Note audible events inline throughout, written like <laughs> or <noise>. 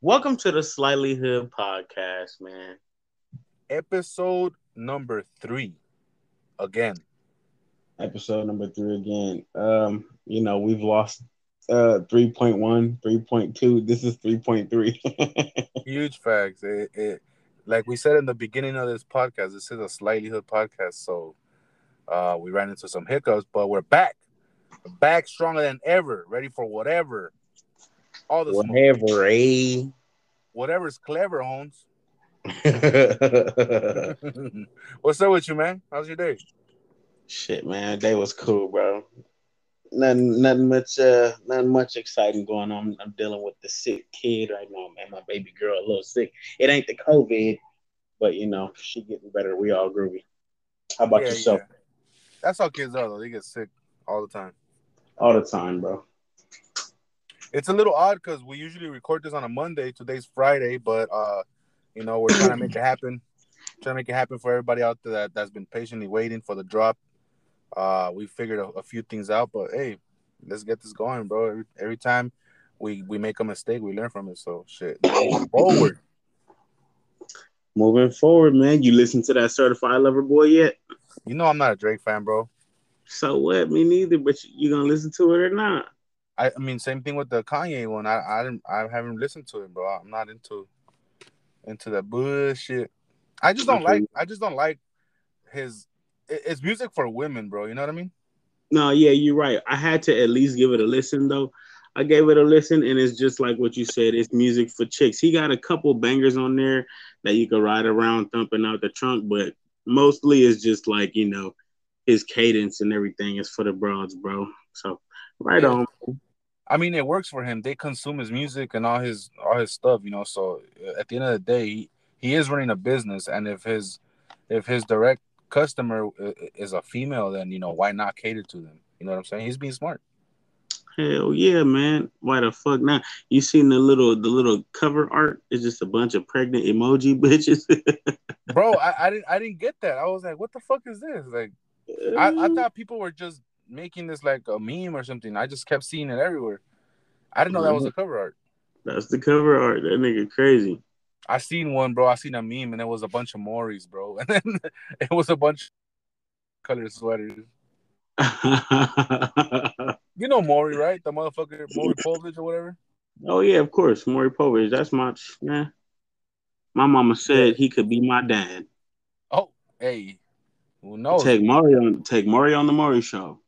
Welcome to the Slightly Hood podcast, man. Episode number three. Again. Episode number three again. Um, you know, we've lost uh 3.1, 3.2. This is 3.3. <laughs> Huge facts. It, it, like we said in the beginning of this podcast, this is a Slightly Hood podcast. So uh we ran into some hiccups, but we're back. We're back stronger than ever, ready for whatever. All the Whatever, eh? whatever's clever, Holmes. <laughs> <laughs> What's up with you, man? How's your day? Shit, man, day was cool, bro. Nothing, nothing much, uh, nothing much exciting going on. I'm dealing with the sick kid right now, man. My baby girl a little sick. It ain't the COVID, but you know she getting better. We all groovy. How about Yeah, yourself? yeah. That's how kids are, though. They get sick all the time. All the time, bro. It's a little odd because we usually record this on a Monday. Today's Friday, but uh, you know, we're trying to make it happen. Trying to make it happen for everybody out there that, that's been patiently waiting for the drop. Uh, we figured a, a few things out, but hey, let's get this going, bro. Every, every time we we make a mistake, we learn from it. So shit, forward. Moving forward, man. You listen to that Certified Lover Boy yet? You know, I'm not a Drake fan, bro. So what? Me neither. But you, you gonna listen to it or not? I, I mean, same thing with the Kanye one. I I didn't I haven't listened to it, bro. I'm not into into that bullshit. I just don't like I just don't like his it- it's music for women, bro. You know what I mean? No, yeah, you're right. I had to at least give it a listen though. I gave it a listen, and it's just like what you said. It's music for chicks. He got a couple bangers on there that you could ride around thumping out the trunk, but mostly it's just like you know his cadence and everything is for the broads, bro. So right on. I mean, it works for him. They consume his music and all his all his stuff, you know. So uh, at the end of the day, he, he is running a business, and if his if his direct customer uh, is a female, then you know why not cater to them? You know what I'm saying? He's being smart. Hell yeah, man. Why the fuck not? You seen the little the little cover art? It's just a bunch of pregnant emoji <laughs> bitches. Bro, I, I didn't I didn't get that. I was like, what the fuck is this? Like I, I uh, thought people were just making this like a meme or something. I just kept seeing it everywhere. I didn't know that was a cover art. That's the cover art. That nigga crazy. I seen one, bro. I seen a meme and it was a bunch of Maurys, bro. <laughs> And then it was a bunch of colored sweaters. <laughs> You know Maury, right? The motherfucker Maury Povich or whatever. oh yeah, of course. Maury Povich. That's my yeah. My mama said he could be my dad. Oh, hey. Who knows? Take Maury on take Maury on the Maury show.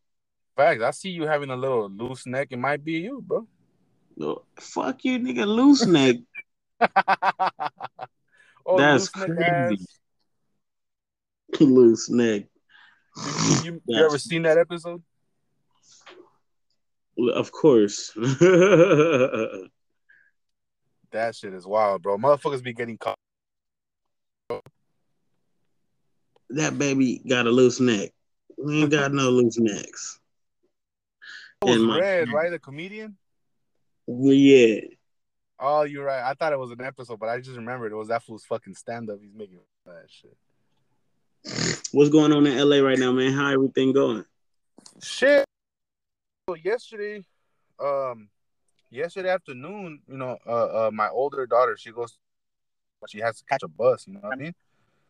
Facts. I see you having a little loose neck. It might be you, bro. Oh, fuck you, nigga, loose neck. <laughs> oh, That's loose crazy. ass. <laughs> loose neck. You, you, you ever seen that episode? Of course. <laughs> That shit is wild, bro. Motherfuckers be getting caught. that baby got a loose neck. We ain't got no loose necks. It was my- Red, right? The comedian. Yeah. Oh, you're right. I thought it was an episode, but I just remembered it was that fool's fucking stand up. He's making that shit. What's going on in LA right now, man? How everything going? Shit. So yesterday, um, yesterday afternoon, you know, uh, uh, my older daughter, she goes, she has to catch a bus. You know what I mean?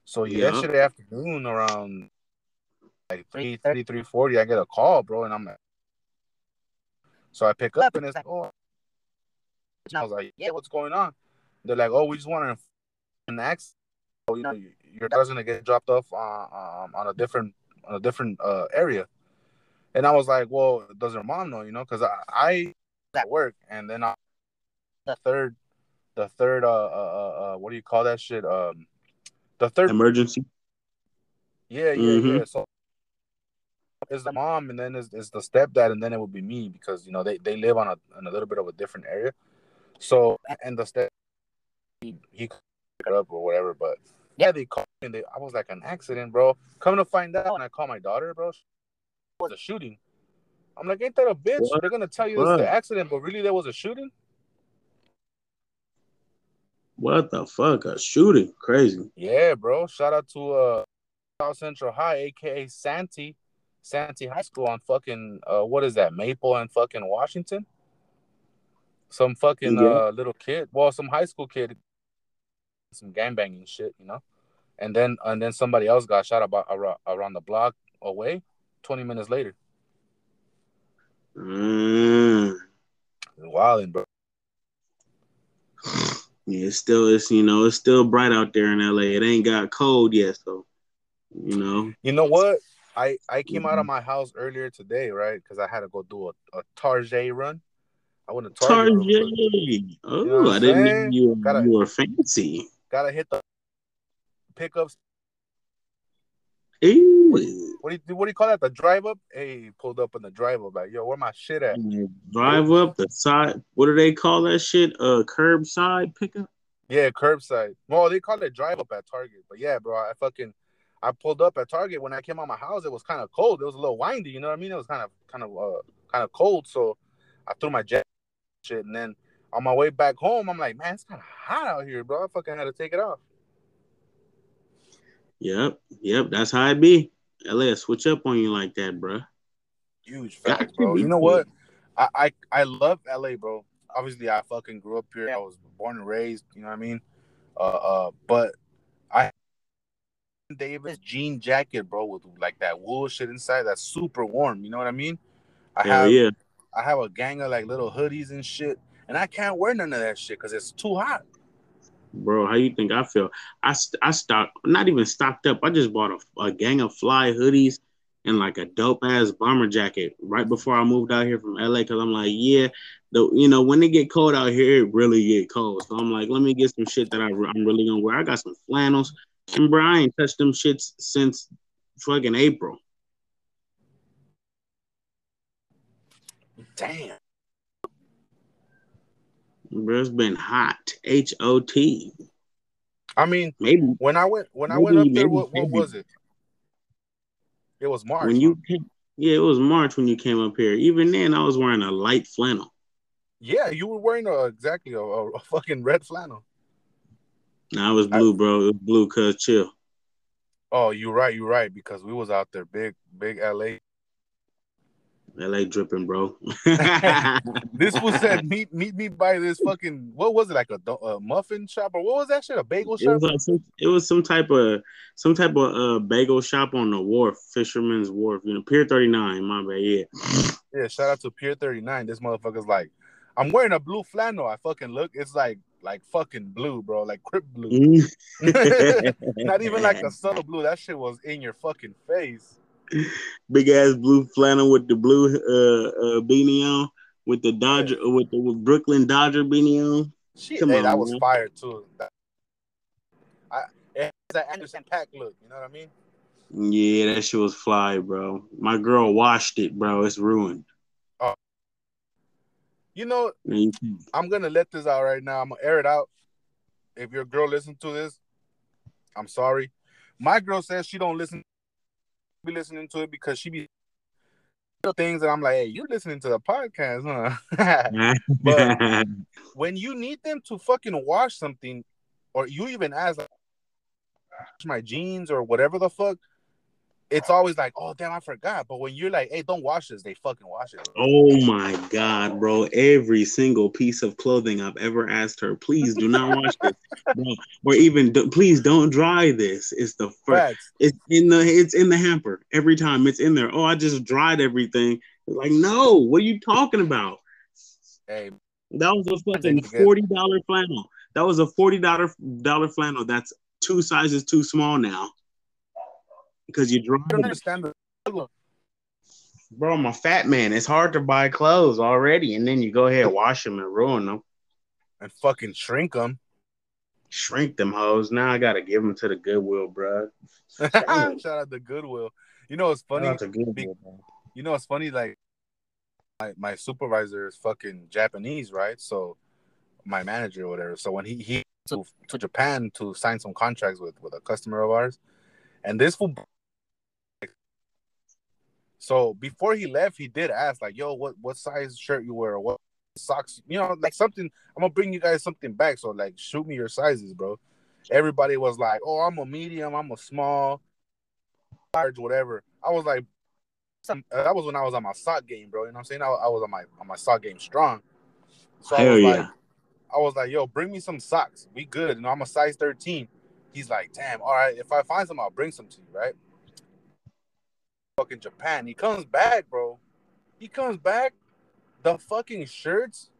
So Yeah. yesterday afternoon, around like 3.30, 3.40, I get a call, bro, and I'm like, so I pick up and it's like, oh, and I was like, yeah, what's going on? They're like, oh, we just want to an accident. Oh, you know, your daughter's gonna get dropped off um, on a different on a different uh, area. And I was like, well, does her mom know? You know, because I, I at work, and then I, the third, the third, uh, uh, uh, uh, what do you call that shit? Um, the third, Emergency. yeah, yeah, Mhm. yeah. So is the mom, and then is, is the stepdad, and then it would be me because you know they, they live on a on a little bit of a different area. So and the step he, he pick it up or whatever, but yeah, they called me. And they, I was like an accident, bro. Come to find out, when I call my daughter, bro, it was a shooting. I'm like, ain't that a bitch? What? They're gonna tell you it's the accident, but really there was a shooting. What the fuck? A shooting? Crazy. Yeah, bro. Shout out to uh South Central High, aka Santee, Santee High School on fucking uh, what is that? Maple and fucking Washington. Some fucking Yeah. uh little kid, well, some high school kid, some gangbanging shit, you know. And then and then somebody else got shot about around, around the block away. Twenty minutes later, Mm. wilding, bro. <sighs> Yeah, it's still it's you know it's still bright out there in LA. It ain't got cold yet, so you know. You know what? I I came out of my house earlier today, right? Because I had to go do a, a Target run. I went to Target. real quick. Tarjay. Oh, know I I'm didn't know you, Gotta- you were fancy. Gotta hit the pickups. What do you what do you call that? The drive up? Hey, pulled up in the drive up, like, yo, where my shit at? Drive up the side. What do they call that shit? Uh, curbside pickup. Yeah, curbside. Well, they call it drive up at Target, but yeah, bro, I fucking I pulled up at Target when I came out my house. It was kind of cold. It was a little windy. You know what I mean? It was kind of kind of uh kind of cold. So I threw my jacket shit, and then on my way back home, I'm like, man, it's kind of hot out here, bro. I fucking had to take it off. Yep, yep. That's how it be. LA switch up on you like that, bruh. Huge to bro. You know what? I, I I love LA, bro. Obviously, I fucking grew up here. I was born and raised. You know what I mean? Uh, uh, but I Davis jean jacket, bro, with like that wool shit inside. That's super warm. You know what I mean? I Hell have yeah. I have a gang of like little hoodies and shit, and I can't wear none of that shit because it's too hot. Bro, how you think I feel? I I stocked, not even stocked up. I just bought a, a gang of fly hoodies and like a dope ass bomber jacket right before I moved out here from LA. Because I'm like, yeah, the you know when it get cold out here, it really get cold. So I'm like, let me get some shit that I, I'm really gonna wear. I got some flannels, and bro, I ain't touched them shits since fucking April. Damn. Bro, it's been hot. H O T. I mean, Maybe when I went when I went up there, maybe what, what was it? It was March. when you came, yeah, it was March when you came up here. Even then, I was wearing a light flannel. yeah, you were wearing a exactly a, a, fucking red flannel. Nah, it was blue, bro. It was blue, cuz chill. Oh, you're right, you're right, because we was out there, big, big LA. LA dripping, bro. <laughs> This was said, meet meet me by this fucking what was it like a, a muffin shop or what was that shit? A bagel It shop? was, like some, it was some type of some type of uh bagel shop on the wharf, Fisherman's Wharf, you know, Pier 39, my bad, yeah. Yeah, shout out to Pier 39. This motherfucker's like, I'm wearing a blue flannel. I fucking look, it's like like fucking blue, bro, like crip blue. Mm. <laughs> Not even like a subtle blue. That shit was in your fucking face. Big ass blue flannel with the blue uh, uh beanie on, with the Dodger with the with Brooklyn Dodger beanie on. Shit, Come hey, on, that was man. fire too. That, I, it's that Anderson .Paak look. You know what I mean? Yeah, that shit was fly, bro. My girl washed it, bro. It's ruined. You know, And you I'm gonna let this out right now. I'm gonna air it out. If your girl listens to this, I'm sorry. My girl says she don't listen, be listening to it because she be the things that I'm like, hey, you listening to the podcast, huh? <laughs> But- <laughs> when you need them to fucking wash something, or you even ask like, my jeans or whatever the fuck, it's always like, oh damn, I forgot. But when you're like, hey, don't wash this, they fucking wash it. Oh my god, bro! Every single piece of clothing I've ever asked her, please do not wash this, <laughs> bro. or even do, please don't dry this. It's the first. Facts. It's in the it's in the hamper every time. It's in there. Oh, I just dried everything. It's like, no, what are you talking about? Hey, That was a fucking need to get- forty dollar flannel. That was a forty dollar dollar flannel. That's two sizes too small now. Because you I don't understand the problem. Bro, I'm a fat man. It's hard to buy clothes already, and then you go ahead wash them and ruin them. and fucking shrink them. Shrink them hoes. Now I gotta give them to the Goodwill, bro. <laughs> Shout out to Goodwill. You know what's funny? Shout out to Goodwill, bro. You know what's funny? Like my, my supervisor is fucking Japanese, right? So my manager or whatever. So when he he to, to Japan to sign some contracts with with a customer of ours, and this fool. So before he left, he did ask like, "Yo, what what size shirt you wear? Or what socks? You know, like something. I'm gonna bring you guys something back. So like, shoot me your sizes, bro." Everybody was like, "Oh, I'm a medium. I'm a small." large, whatever. I was like, some, that was when I was on my sock game, bro. You know what I'm saying? I, I was on my on my sock game strong. So Hell I was yeah. like, I was like, yo, bring me some socks. We good. You know, I'm a size 13. He's like, damn, all right. If I find some, I'll bring some to you, right? Fucking Japan. He comes back, bro. He comes back. The fucking shirts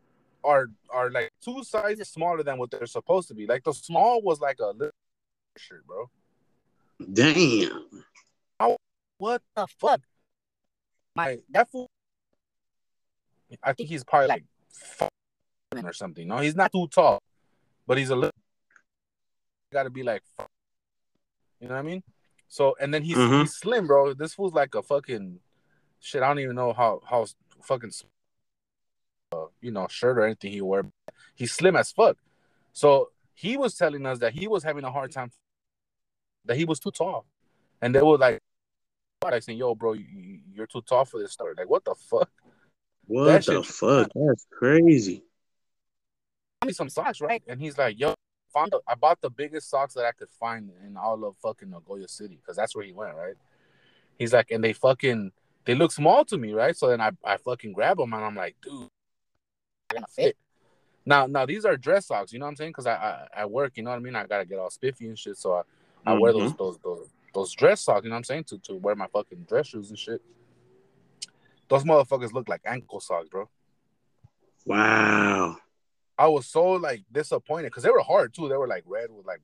are are like two sizes smaller than what they're supposed to be. Like the small was like a little shirt, bro. Damn. What the fuck? My that fool. I think he's probably like five or something. No, he's not too tall, but he's a little. Got to be like, you know what I mean? So and then he's, Mhm. he's slim, bro. This fool's like a fucking shit. I don't even know how how fucking uh, you know shirt or anything he wear. He's slim as fuck. So he was telling us that he was having a hard time. That he was too tall, and they were like, like saying, "Yo, bro, you, you're too tall for this story." Like, what the fuck? What That the fuck? That's crazy. Give me some socks, right? And he's like, "Yo, found the, I bought the biggest socks that I could find in all of fucking Nagoya City because that's where he went, right?" He's like, and they fucking they look small to me, right? So then I I fucking grab them and I'm like, dude, they're gonna fit. Now, now these are dress socks, you know what I'm saying? Because I, I I work, you know what I mean. I gotta get all spiffy and shit, so I, I wear mm-hmm. those those those those dress socks, you know what I'm saying, to to wear my fucking dress shoes and shit. Those motherfuckers look like ankle socks, bro. Wow. I was so like disappointed because they were hard too. They were like red with like.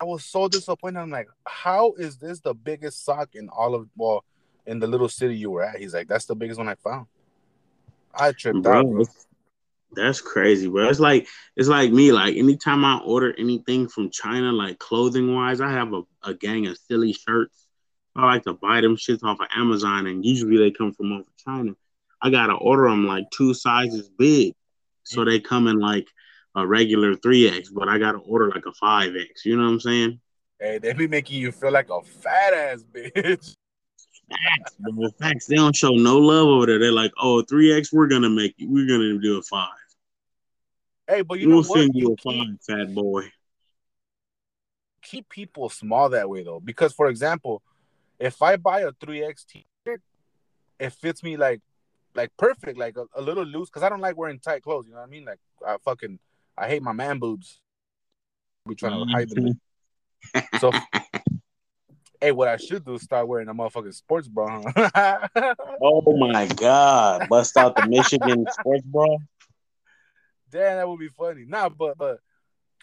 I was so disappointed. I'm like, how is this the biggest sock in all of well, in the little city you were at? He's like, that's the biggest one I found. I tripped Bro, out, bro. That's crazy, bro. It's like it's like me. Like anytime I order anything from China, like clothing wise, I have a, a gang of silly shirts. I like to buy them shits off of Amazon, and usually they come from over China. I gotta order them like two sizes big, so they come in like a regular three X, but I gotta order like a five X. You know what I'm saying? Hey, they be making you feel like a fat ass bitch. <laughs> Facts, bro. Facts. They don't show no love over there. They're like, oh, 3X, we're gonna make you, we're gonna do a five. Hey, but you know we'll what? send you a five, fat boy. keep people small that way though, because for example, if I buy a three X t-shirt, it fits me like like perfect, like a, a little loose, because I don't like wearing tight clothes. You know what I mean? Like I fucking I hate my man boobs. Be trying to mm, hide them. So, <laughs> hey, what I should do is start wearing a motherfucking sports bra. Huh? <laughs> Oh my god. Bust out the Michigan <laughs> sports bra. Damn, that would be funny. Nah, but but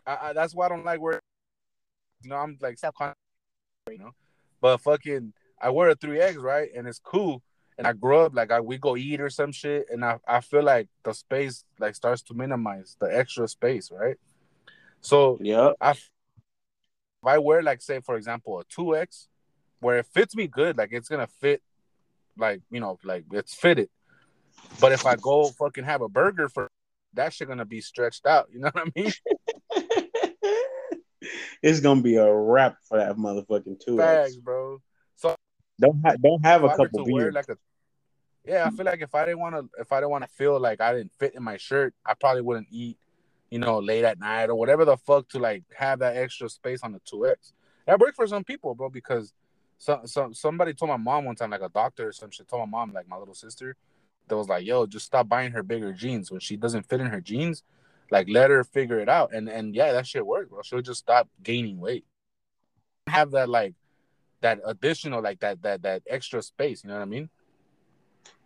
I, I, that's why I don't like wearing. You know, I'm like self conscious, you know. But fucking, I wear a three X right, and it's cool. And I grow up like I we go eat or some shit, and I I feel like the space like starts to minimize the extra space, right? So yeah, I if I wear like say for example a two X, where it fits me good, like it's gonna fit, like you know, like it's fitted. But if I go fucking have a burger for that shit gonna be stretched out, you know what I mean? <laughs> it's gonna be a wrap for that motherfucking two X, bro. Don't ha- don't have a couple beers. like a yeah, I feel like if I didn't want to, if I didn't want to feel like I didn't fit in my shirt, I probably wouldn't eat, you know, late at night or whatever the fuck to like have that extra space on the two X. That worked for some people, bro, because some some somebody told my mom one time, like a doctor or some shit, told my mom, like my little sister, that was like, yo, just stop buying her bigger jeans when she doesn't fit in her jeans. Like let her figure it out, and and yeah, that shit worked, bro. She'll just stop gaining weight. Have that like that additional like that that that extra space. You know what I mean?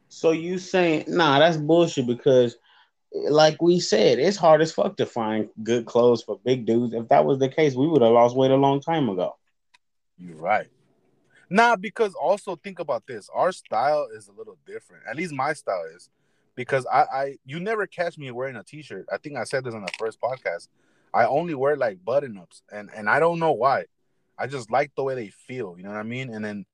So you saying nah, that's bullshit because like we said, it's hard as fuck to find good clothes for big dudes. If that was the case, we would have lost weight a long time ago. You're right. Nah, because also think about this. Our style is a little different. At least my style is. Because I, I you never catch me wearing a t-shirt. I think I said this on the first podcast. I only wear like button-ups and and I don't know why. I just like the way they feel, you know what I mean? And then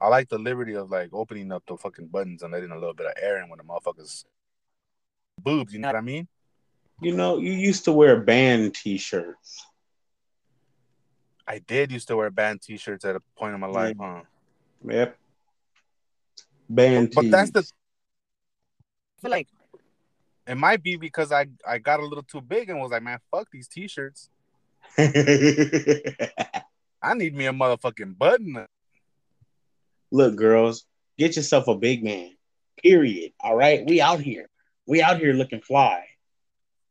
I like the liberty of like opening up the fucking buttons and letting a little bit of air in when the motherfuckers boobs, you know what I mean? You know, you used to wear band t-shirts. I did used to wear band t-shirts at a point in my life, huh? Yep. Band But that's the. I feel like it might be because I I got a little too big and was like, man, fuck these t-shirts. <laughs> I need me a motherfucking button. Look, girls, get yourself a big man. Period. All right, we out here. We out here looking fly,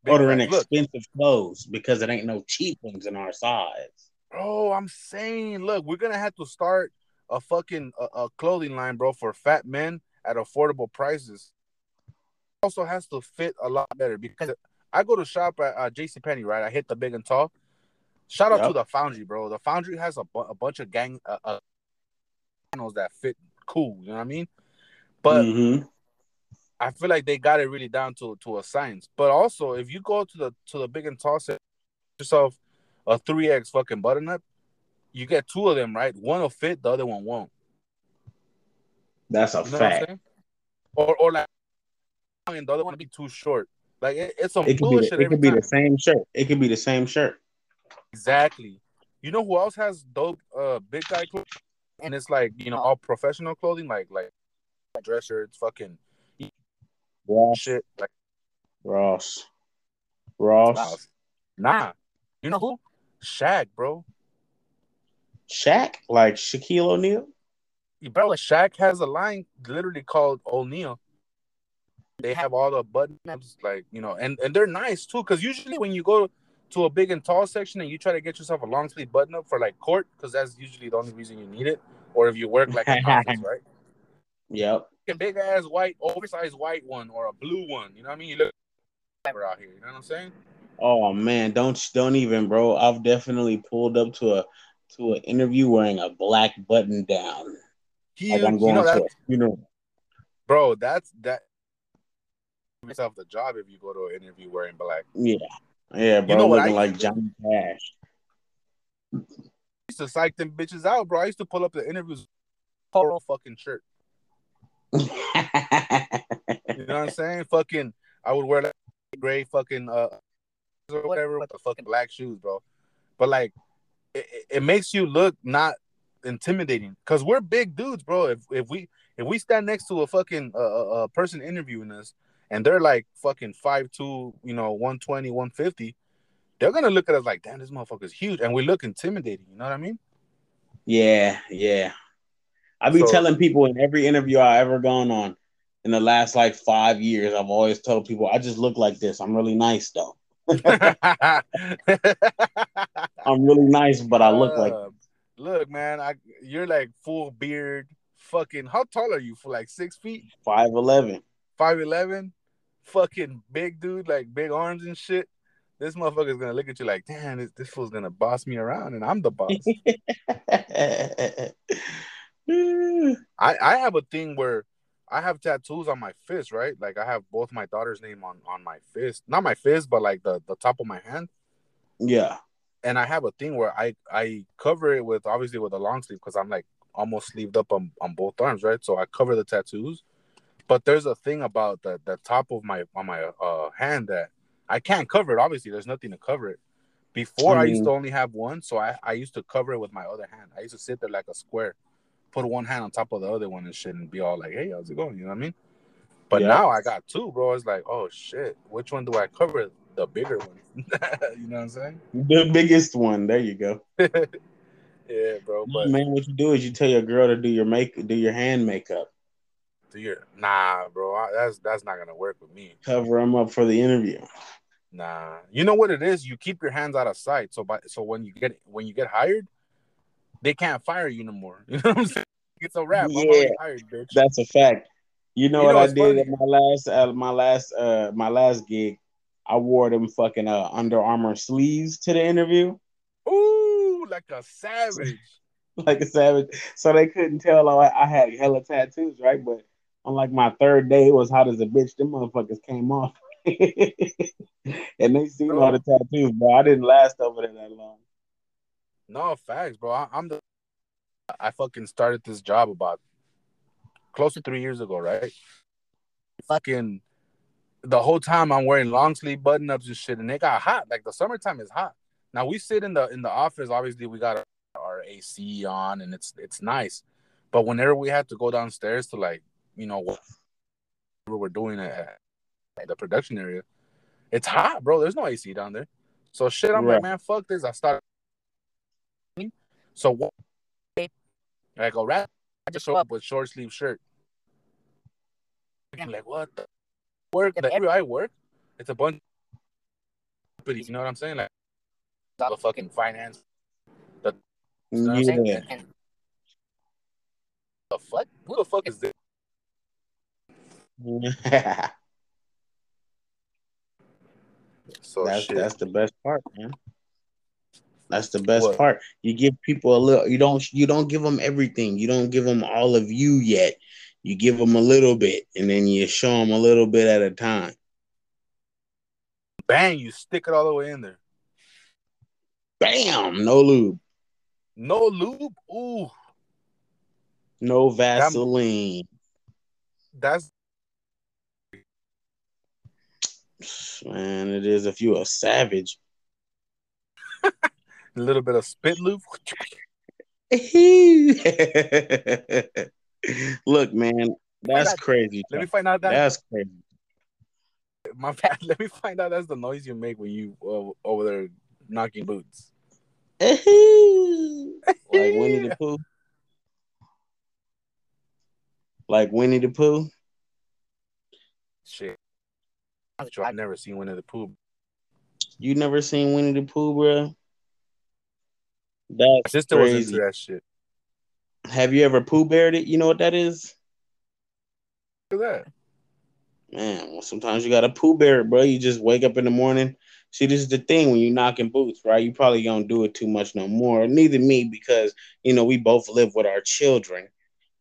Big ordering. Look, expensive clothes because it ain't no cheap ones in our size. Bro, I'm saying, look, we're gonna have to start a fucking a, a clothing line, bro, for fat men at affordable prices. Also has to fit a lot better because I go to shop at uh, JC Penney, right? I hit the big and tall. Shout out Yep. to the Foundry, bro. The Foundry has a, bu- a bunch of gang uh, uh, that fit cool. You know what I mean? But Mhm. I feel like they got it really down to to a science. But also, if you go to the to the big and tall set yourself a three X fucking button up, you get two of them, right? One will fit, the other one won't. that's a You know fact. Or or like and the other one be too short. Like it, it's some It could be bullshit the, it could be time. the same shirt. It could be the same shirt. Exactly. You know who else has dope uh big guy clothing? And it's like, you know, all professional clothing, like like dress shirts, fucking Ross, shit. Like Ross, Ross, nah. You know who? Shaq, bro. Shaq, like Shaquille O'Neal. bro, Shaq has a line literally called O'Neal. They have all the button ups, like you know, and and they're nice too. Because usually when you go to a big and tall section and you try to get yourself a long sleeve button up for like court, because that's usually the only reason you need it, or if you work like an office, <laughs> right? Yep. A big ass white, oversized white one or a blue one. You know what I mean? You look out here. You know what I'm saying? Oh man, don't don't even, bro. I've definitely pulled up to a to an interview wearing a black button down, Huge. like I'm you going know to a funeral. bro. That's that. Yourself the job if you go to an interview wearing black. Yeah, yeah, bro. know what I looking like Johnny Cash. I used to psych them bitches out, bro. I used to pull up the interviews, polo fucking shirt. You know what I'm <laughs> saying? Fucking, I would wear like gray fucking uh or whatever with the fucking black shoes, bro. But like, it, it- makes you look not intimidating because we're big dudes, bro. If if we if we stand next to a fucking uh, uh, uh, person interviewing us and they're like fucking five two, you know, 120, 150, they're gonna look at us like, damn, this motherfucker's huge, and we look intimidating. You know what I mean? yeah, yeah. I be So- telling people in every interview I ever gone on in the last like five years, I've always told people I just look like this. I'm really nice though. <laughs> I'm really nice, but I look like Uh, Look, man, I you're like full beard, fucking. How tall are you? For like six feet, five eleven. five eleven, fucking big dude, like big arms and shit. This motherfucker's gonna look at you like, damn, this, this fool's gonna boss me around, and I'm the boss. <laughs> I I have a thing where I have tattoos on my fist, right? Like I have both my daughter's name on on my fist, not my fist, but like the the top of my hand. yeah. and I have a thing where I I cover it with obviously with a long sleeve because I'm like almost sleeved up on, on both arms, right? So I cover the tattoos. But there's a thing about the the top of my on my uh hand that I can't cover it. Obviously, there's nothing to cover it. Before I, I used to only have one, so I, I used to cover it with my other hand. I used to sit there like a square, put one hand on top of the other one and shit, and be all like, "Hey, how's it going?" You know what I mean? But Yeah. now I got two, bro. It's like, oh shit, which one do I cover? The bigger one. <laughs> you know what I'm saying? The biggest one. There you go. <laughs> Yeah, bro. But man, what you do is you tell your girl to do your make do your hand makeup. Do your nah, bro. I, that's that's not gonna work with me. Cover them up for the interview. Nah. You know what it is? You keep your hands out of sight. So by so when you get when you get hired, they can't fire you no more. <laughs> You know what I'm saying? It's a wrap. I'm Yeah. hired, bitch. That's a fact. You know You what know I did funny? at my last uh, my last uh my last gig? I wore them fucking uh Under Armour sleeves to the interview, Ooh, like a savage. <laughs> like a savage. So they couldn't tell I, I had hella tattoos, right? But on like my third day, it was hot as a bitch. Them motherfuckers came off, <laughs> and they seen all the tattoos, bro. I didn't last over there that long. No facts, bro. I, I'm the. I fucking started this job about close to three years ago, right? Fucking the whole time I'm wearing long sleeve button ups and shit, and it got hot. Like the summertime is hot. Now we sit in the in the office. Obviously, we got our, our AC on, and it's it's nice. But whenever we had to go downstairs to like you know whatever we're doing at, at the production area, it's hot, bro. There's no AC down there. So shit, I'm Right. like, man, fuck this. I start. So what? I go rat I just show up with short sleeve shirt. I'm like, what the work? And every I work, it's a bunch of companies. You know what I'm saying? Like, the fucking finance. The, you know yeah. The fuck? Who the fuck is this? <laughs> so that's shit. that's the best part, man. That's the best what? part. You give people a little. You don't. You don't give them everything. You don't give them all of you yet. You give them a little bit, and then you show them a little bit at a time. Bang! You stick it all the way in there. Bam! No lube. No lube. Ooh. No Vaseline. That's man. It is if you a savage. <laughs> a little bit of spit loop. <laughs> Look, man, that's crazy. Let me find out that that's crazy. <laughs> My bad. Let me find out that's the noise you make when you uh, over there knocking boots. like Winnie the Pooh. Like Winnie the Pooh. Shit, I've never seen Winnie the Pooh. You never seen Winnie the Pooh, bro? That's My sister crazy. was into that shit. Have you ever Pooh Beared it? You know what that is? Look at that. Man, well, sometimes you gotta Pooh Bear it, bro. You just wake up in the morning. See, this is the thing when you're knocking boots, right? You probably don't do it too much no more. Neither me, because you know we both live with our children.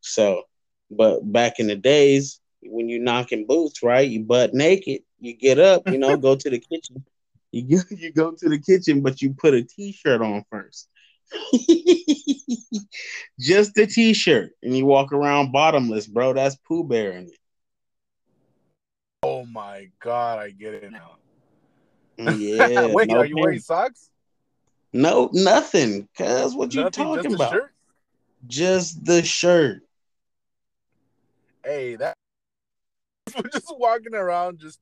So, but back in the days when you're knocking boots, right? You butt naked. You get up, you know, go to the kitchen. <laughs> You go, you go to the kitchen, but you put a t-shirt on first. <laughs> Just a t-shirt, and you walk around bottomless, bro. That's Pooh Bearing it. Oh my god, I get it now. Yeah. <laughs> Wait, no are you wearing socks? No, nothing. Cause what you talking just about? Shirt? Just the shirt. Hey, that <laughs> we're just walking around just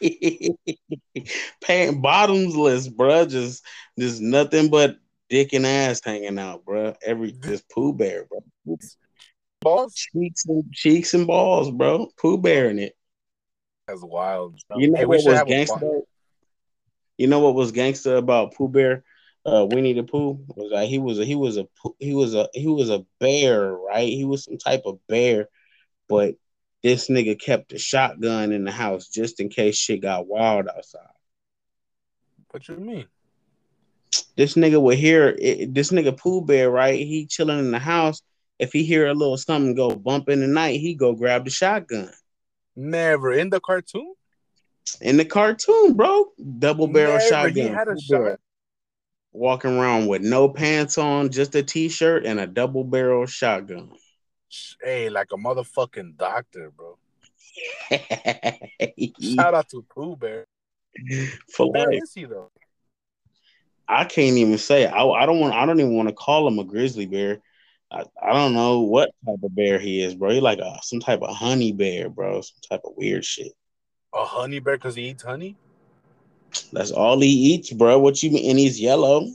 <laughs> pant bottomless, bro. Just just nothing but dick and ass hanging out, bro. Every just Pooh Bear, bro. Balls, cheeks and cheeks and balls, bro. Pooh Bearing it. That's wild. You know hey, what was gangster? You know what was gangster about Pooh Bear? Uh, Winnie the Pooh was like he was a he was a he was a he was a bear, right? He was some type of bear, but this nigga kept a shotgun in the house just in case shit got wild outside. What you mean? This nigga would hear it, this nigga Pooh Bear, right? He chilling in the house. If he hear a little something go bump in the night, he go grab the shotgun. Never in the cartoon. In the cartoon, bro, double barrel Never. shotgun. He had a shot. Walking around with no pants on, just a t-shirt and a double barrel shotgun. Hey, like a motherfucking doctor, bro. <laughs> Shout out to Pooh Bear. For Where life. is he though? I can't even say. I, I don't want. I don't even want to call him a grizzly bear. I, I don't know what type of bear he is, bro. He like a some type of honey bear, bro. Some type of weird shit. A honey bear because he eats honey. That's all he eats, bro. What you mean? And he's yellow.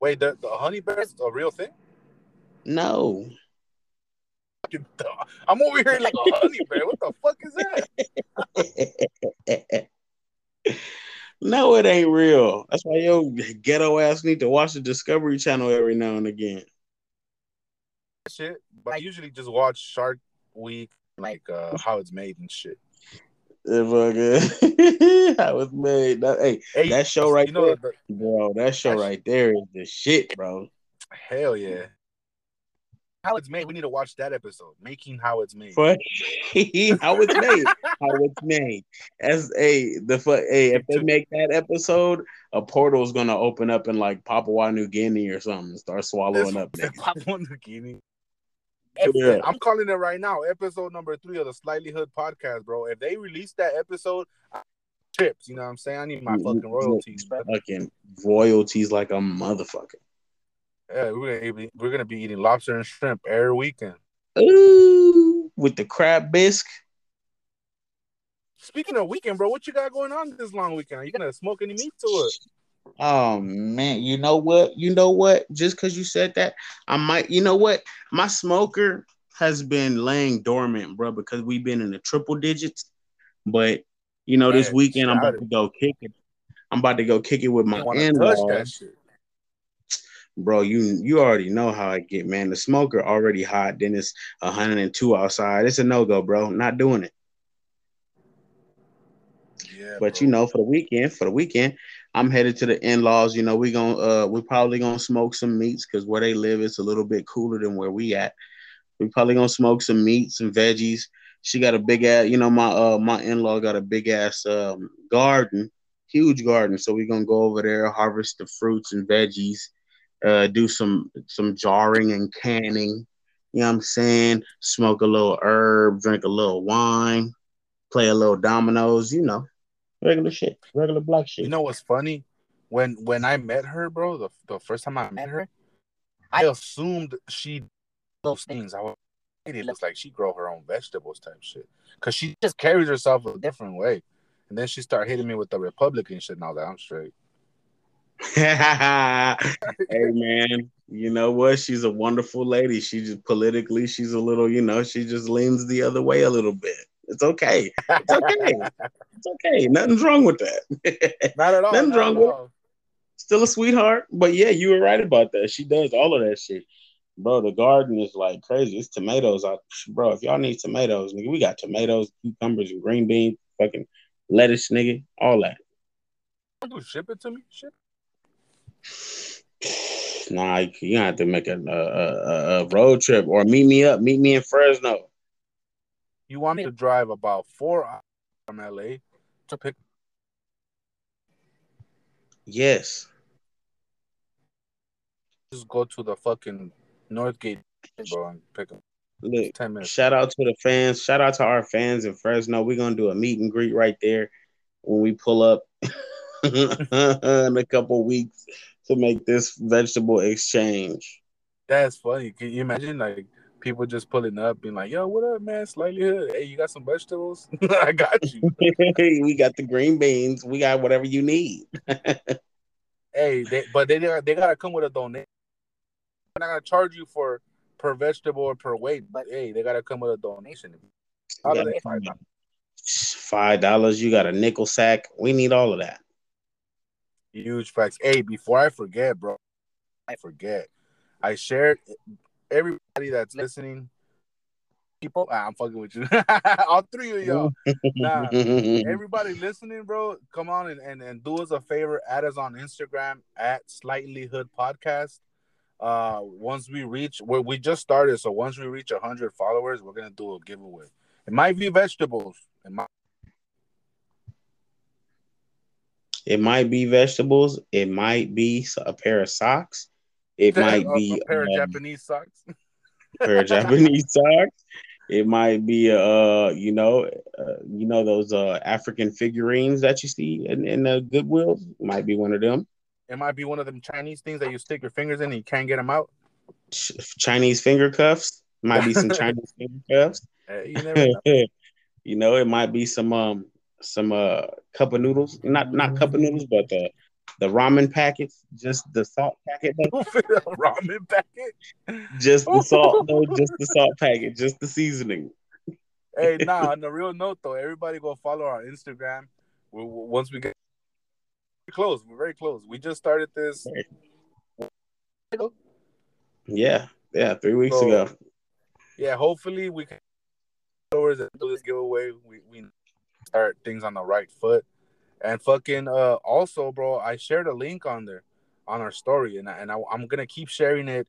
Wait, the, the honey bear is a real thing? No. I'm over here like a honey bear. What the fuck is that? <laughs> no, it ain't real. That's why yo ghetto ass need to watch the Discovery Channel every now and again. Shit, but I usually just watch Shark Week, like uh, how it's made and shit. It <laughs> how it's made. That, hey, hey, that show right you know, there, the, bro. That show that right there is the shit, bro. Hell yeah how it's made. We need to watch that episode, making how it's made. <laughs> how it's made, how it's made. As a the fuck, hey, if they make that episode, a portal is gonna open up in like Papua New Guinea or something, start swallowing up. <laughs> Papua New Guinea. Yeah. I'm calling it right now. Episode number three of the Slightly Hood podcast, bro. If they release that episode, trips. You know what I'm saying? I need my fucking royalties. Fucking royalties like a motherfucker. Yeah, we're gonna be, we're gonna be eating lobster and shrimp every weekend. Ooh, with the crab bisque. Speaking of weekend, bro, what you got going on this long weekend? Are you gonna smoke any meat to it? Oh man, you know what? You know what? Just because you said that, I might. You know what? My smoker has been laying dormant, bro, because we've been in the triple digits. But you know, this weekend I'm about to go kick it. I'm about to go kick it with my in-laws. Bro, you you already know how I get, man. The smoker already hot, then it's 102 outside. It's a no-go, bro. Not doing it. Yeah, but bro. you know, for the weekend, for the weekend, I'm headed to the in-laws. You know, we gonna uh we probably gonna smoke some meats because where they live is a little bit cooler than where we at. We probably gonna smoke some meats and veggies. She got a big ass, you know, my uh my in-law got a big ass um garden, huge garden. So we gonna go over there, harvest the fruits and veggies, uh do some some jarring and canning. You know what I'm saying? Smoke a little herb, drink a little wine, play a little dominoes, you know regular shit, regular black shit. You know what's funny? When when I met her, bro, the, the first time I met her, I assumed she those things. I was it looks like she grow her own vegetables type shit. Cause she just carries herself a different way. And then she started hitting me with the Republican shit and all that. I'm straight. <laughs> hey man, you know what? She's a wonderful lady. She just politically, she's a little, you know, she just leans the other way a little bit. It's okay. It's okay. it's okay. Nothing's wrong with that. <laughs> Not at all. Nothing's wrong with it. Still a sweetheart. But yeah, you were right about that. She does all of that shit. Bro, the garden is like crazy. It's tomatoes. I, bro, if y'all need tomatoes, nigga, we got tomatoes, cucumbers, and green beans, fucking lettuce, nigga, all that. Ship it to me. Ship. <sighs> Nah, you have to make a, a, a, road trip or meet me up. Meet me in Fresno. You want me to drive about four hours from LA to pick? Yes. Just go to the fucking Northgate, bro, and pick them. Look, 10 minutes. shout out to the fans. Shout out to our fans in Fresno. We're gonna do a meet and greet right there when we pull up <laughs> <laughs> in a couple weeks to make this vegetable exchange. That's funny. Can you imagine like people just pulling up, being like, "Yo, what up, man? Slightly hood. Hey, you got some vegetables? <laughs> I got you. Hey, <laughs> we got the green beans. We got whatever you need." hey, they, but they they gotta come with a donation. I'm not gonna charge you for per vegetable or per weight, but hey, they gotta come with a donation. Five dollars. You got a nickel sack. We need all of that. Huge facts. Hey, before I forget, bro, I forget. I shared everybody that's listening, people, ah, I'm fucking with you. <laughs> All three of y'all. <laughs> Nah, everybody listening, bro, come on and, and, and do us a favor. Add us on Instagram at Slightly Hood Podcast. Uh, once we reach where we just started, so once we reach hundred followers, we're gonna do a giveaway. It might be vegetables. It might. It might be vegetables. It might be a pair of socks. It <laughs> might a, be a pair um, of Japanese socks. <laughs> pair of Japanese <laughs> socks. It might be uh you know uh, you know those uh African figurines that you see in, in the Goodwill. Might be one of them. It might be one of them Chinese things that you stick your fingers in and you can't get them out. Chinese finger cuffs. Might be some Chinese finger cuffs. You, never know. you know, it might be some um some uh cup of noodles. Not not cup of noodles, but the the ramen packets, just the salt packet. <laughs> ramen packet? Just the salt, no, just the salt <laughs> packet, just the seasoning. hey, <laughs> nah, on the real note though, everybody go follow our Instagram. We, once we get close, we're very close. We just started this. Yeah, yeah, three weeks so, ago. Yeah, hopefully we can do this giveaway. We, we start things on the right foot. And fucking uh also, bro, I shared a link on there on our story, and I, and I, am gonna keep sharing it.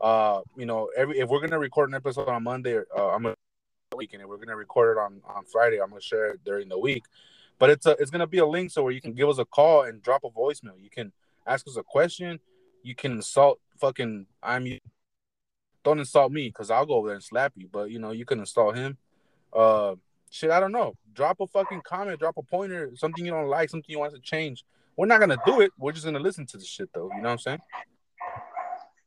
Uh, you know, every if we're gonna record an episode on Monday, uh, I'm gonna weekend. If we're gonna record it on on Friday, I'm gonna share it during the week. But it's a it's gonna be a link so where you can give us a call and drop a voicemail. You can ask us a question. You can insult fucking I'm. You. Don't insult me because I'll go over there and slap you. But you know you can insult him. Uh, shit, I don't know. Drop a fucking comment, drop a pointer, something you don't like, something you want to change. We're not gonna do it. We're just gonna listen to the shit though. You know what I'm saying?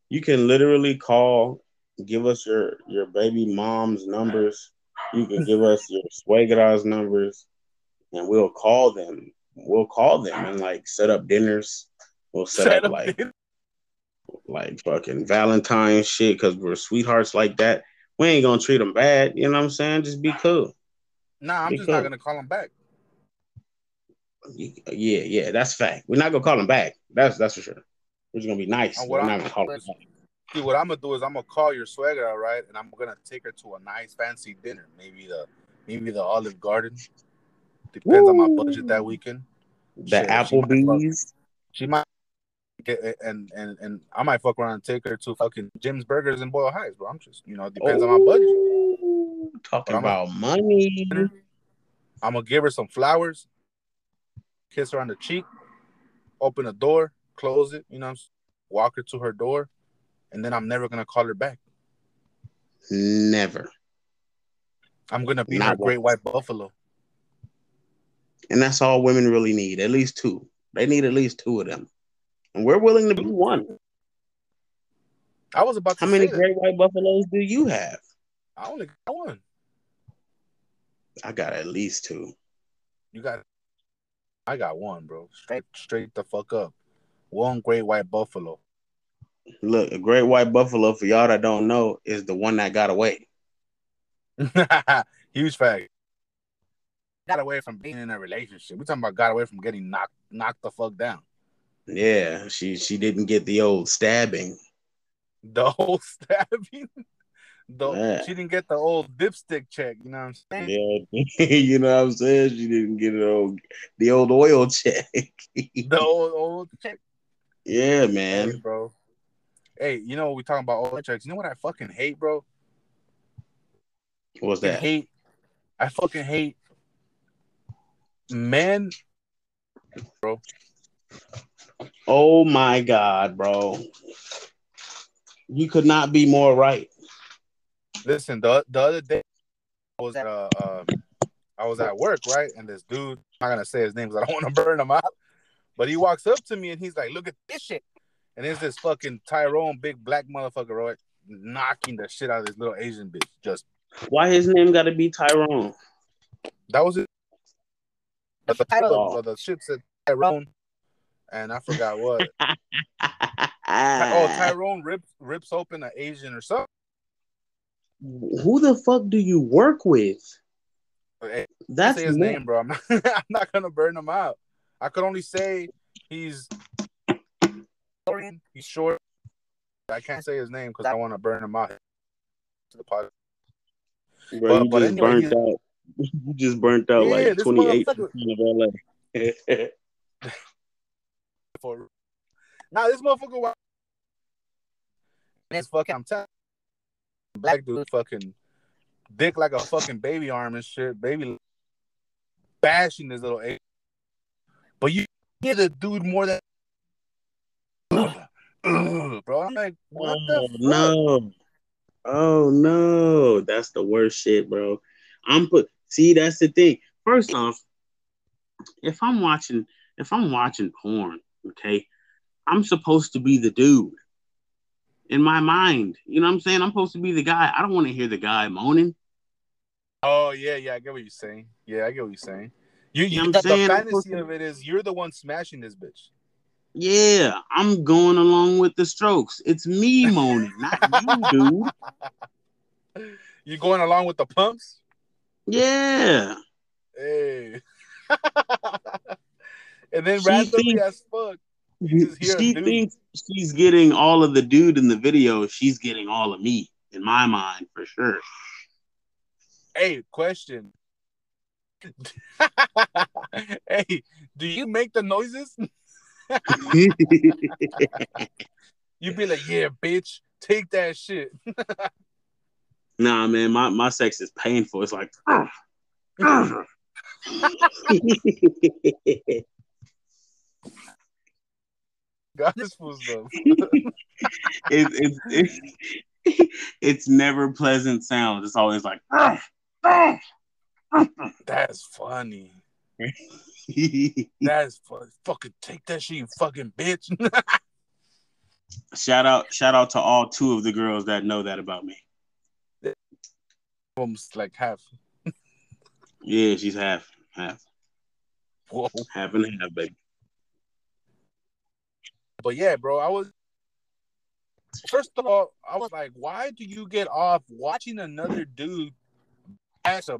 You can literally call, give us your your baby mom's numbers. You can give us your suegra's numbers, and we'll call them. We'll call them and like set up dinners. We'll set, up, like like fucking Valentine shit because we're sweethearts like that. We ain't gonna treat them bad. You know what I'm saying? Just be cool. Nah, I'm Be just not gonna call him back. Yeah, yeah, that's fact. We're not gonna call him back. That's that's for sure. We're just gonna be nice. We're not gonna call him back. See, what I'm gonna do is I'm gonna call your swagger, all right, and I'm gonna take her to a nice fancy dinner. Maybe the maybe the Olive Garden. Depends on my budget that weekend. The Shit, she might Applebee's. She might get and and and I might fuck around and take her to fucking Jim's Burgers in Boyle Heights, bro. I'm just you know, it depends on my budget. Talking But I'm a- about money. I'm gonna give her some flowers, kiss her on the cheek, open the door, close it, you know, walk her to her door, and then I'm never gonna call her back. Never. I'm gonna be Not her great white buffalo. And that's all women really need. At least two. They need at least two of them. And we're willing to be one. I was about to How many great white buffaloes do you have? I only got one. I got at least two. You got I got one, bro. Straight straight the fuck up. One great white buffalo. Look, a great white buffalo, for y'all that don't know, is the one that got away. <laughs> Huge fact. Got away from being in a relationship. We talking about got away from getting knocked knocked the fuck down. Yeah, she she didn't get the old stabbing. The whole <laughs> stabbing. The, Yeah. She didn't get the old dipstick check. You know what I'm saying? Yeah, <laughs> you know what I'm saying? She didn't get the old the old oil <laughs> check. The old old check. yeah, Hey, man. bro. Hey, you know we talking about old checks. You know what I fucking hate, bro? What's I that? hate. I fucking hate men. Bro. Oh my god, bro. You could not be more right. Listen, the the other day I was at uh, um I was at work, right? And this dude, I'm not gonna say his name because I don't want to <laughs> burn him out. But he walks up to me and he's like, "Look at this shit." And there's this fucking Tyrone, big black motherfucker, right? Knocking the shit out of this little Asian bitch. Just Why his name gotta be Tyrone? that was it. But the title of the shit said Tyrone, and I forgot what. <laughs> oh, oh, Tyrone rips rips open an Asian or something. Who the fuck do you work with? Hey, That's say his more- name, bro. I'm <laughs> not, I'm not gonna burn him out. I could only say he's he's short. I can't say his name because I want to burn him out. To the pod. Bro, But- you but just anyway, burnt out. <laughs> You just burnt out Yeah, like twenty eight motherfucker- percent of LA. <laughs> For now, this motherfucker. wa- And it's fucking. I'm telling. Black dude, fucking dick like a fucking baby arm and shit. Baby bashing this little. A- but you get a dude more than. Bro, I'm like, what the oh fuck? no. Oh no. That's the worst shit, bro. I'm put see that's the thing. First off, if I'm watching if I'm watching porn, okay, I'm supposed to be the dude. In my mind. You know what I'm saying? I'm supposed to be the guy. I don't want to hear the guy moaning. Oh yeah, yeah, I get what you're saying. Yeah, I get what you're saying. You, You know you what the, saying? Fantasy to- of it is you're the one smashing this bitch. Yeah, I'm going along with the strokes. It's me moaning, not you, dude. <laughs> You going along with the pumps? Yeah. Hey. <laughs> and then She randomly thinks- as fuck. You just hear a She thinks she's getting all of the dude in the video. She's getting all of me in my mind for sure. Hey, question. <laughs> hey, do you make the noises? <laughs> You'd be like, yeah, bitch, take that shit. <laughs> nah, man, my, my sex is painful. It's like. Fool's though. <laughs> it, it, it, it's never pleasant sounds. It's always like, "Ugh, ugh, ugh." That's funny. <laughs> That's fu- fucking take that shit, you fucking bitch. <laughs> shout out, shout out to all two of the girls that know that about me. Almost like half. Yeah, she's half, half, Whoa. half and half, baby. But yeah, bro, I was first of all, I was like, why do you get off watching another dude as a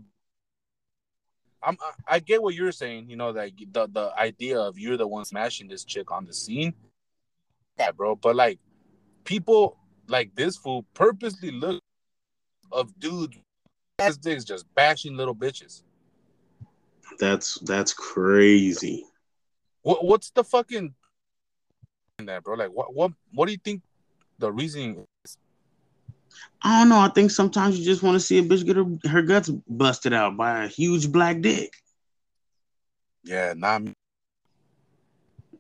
I'm, I get what you're saying, you know, like the the idea of you're the one smashing this chick on the scene. Yeah, bro. But like people like this fool purposely look of dudes as dicks just bashing little bitches. That's that's crazy. What what's the fucking that, bro? Like what what what do you think the reasoning is? I don't know. I think sometimes you just want to see a bitch get her, her guts busted out by a huge black dick. Yeah, not me.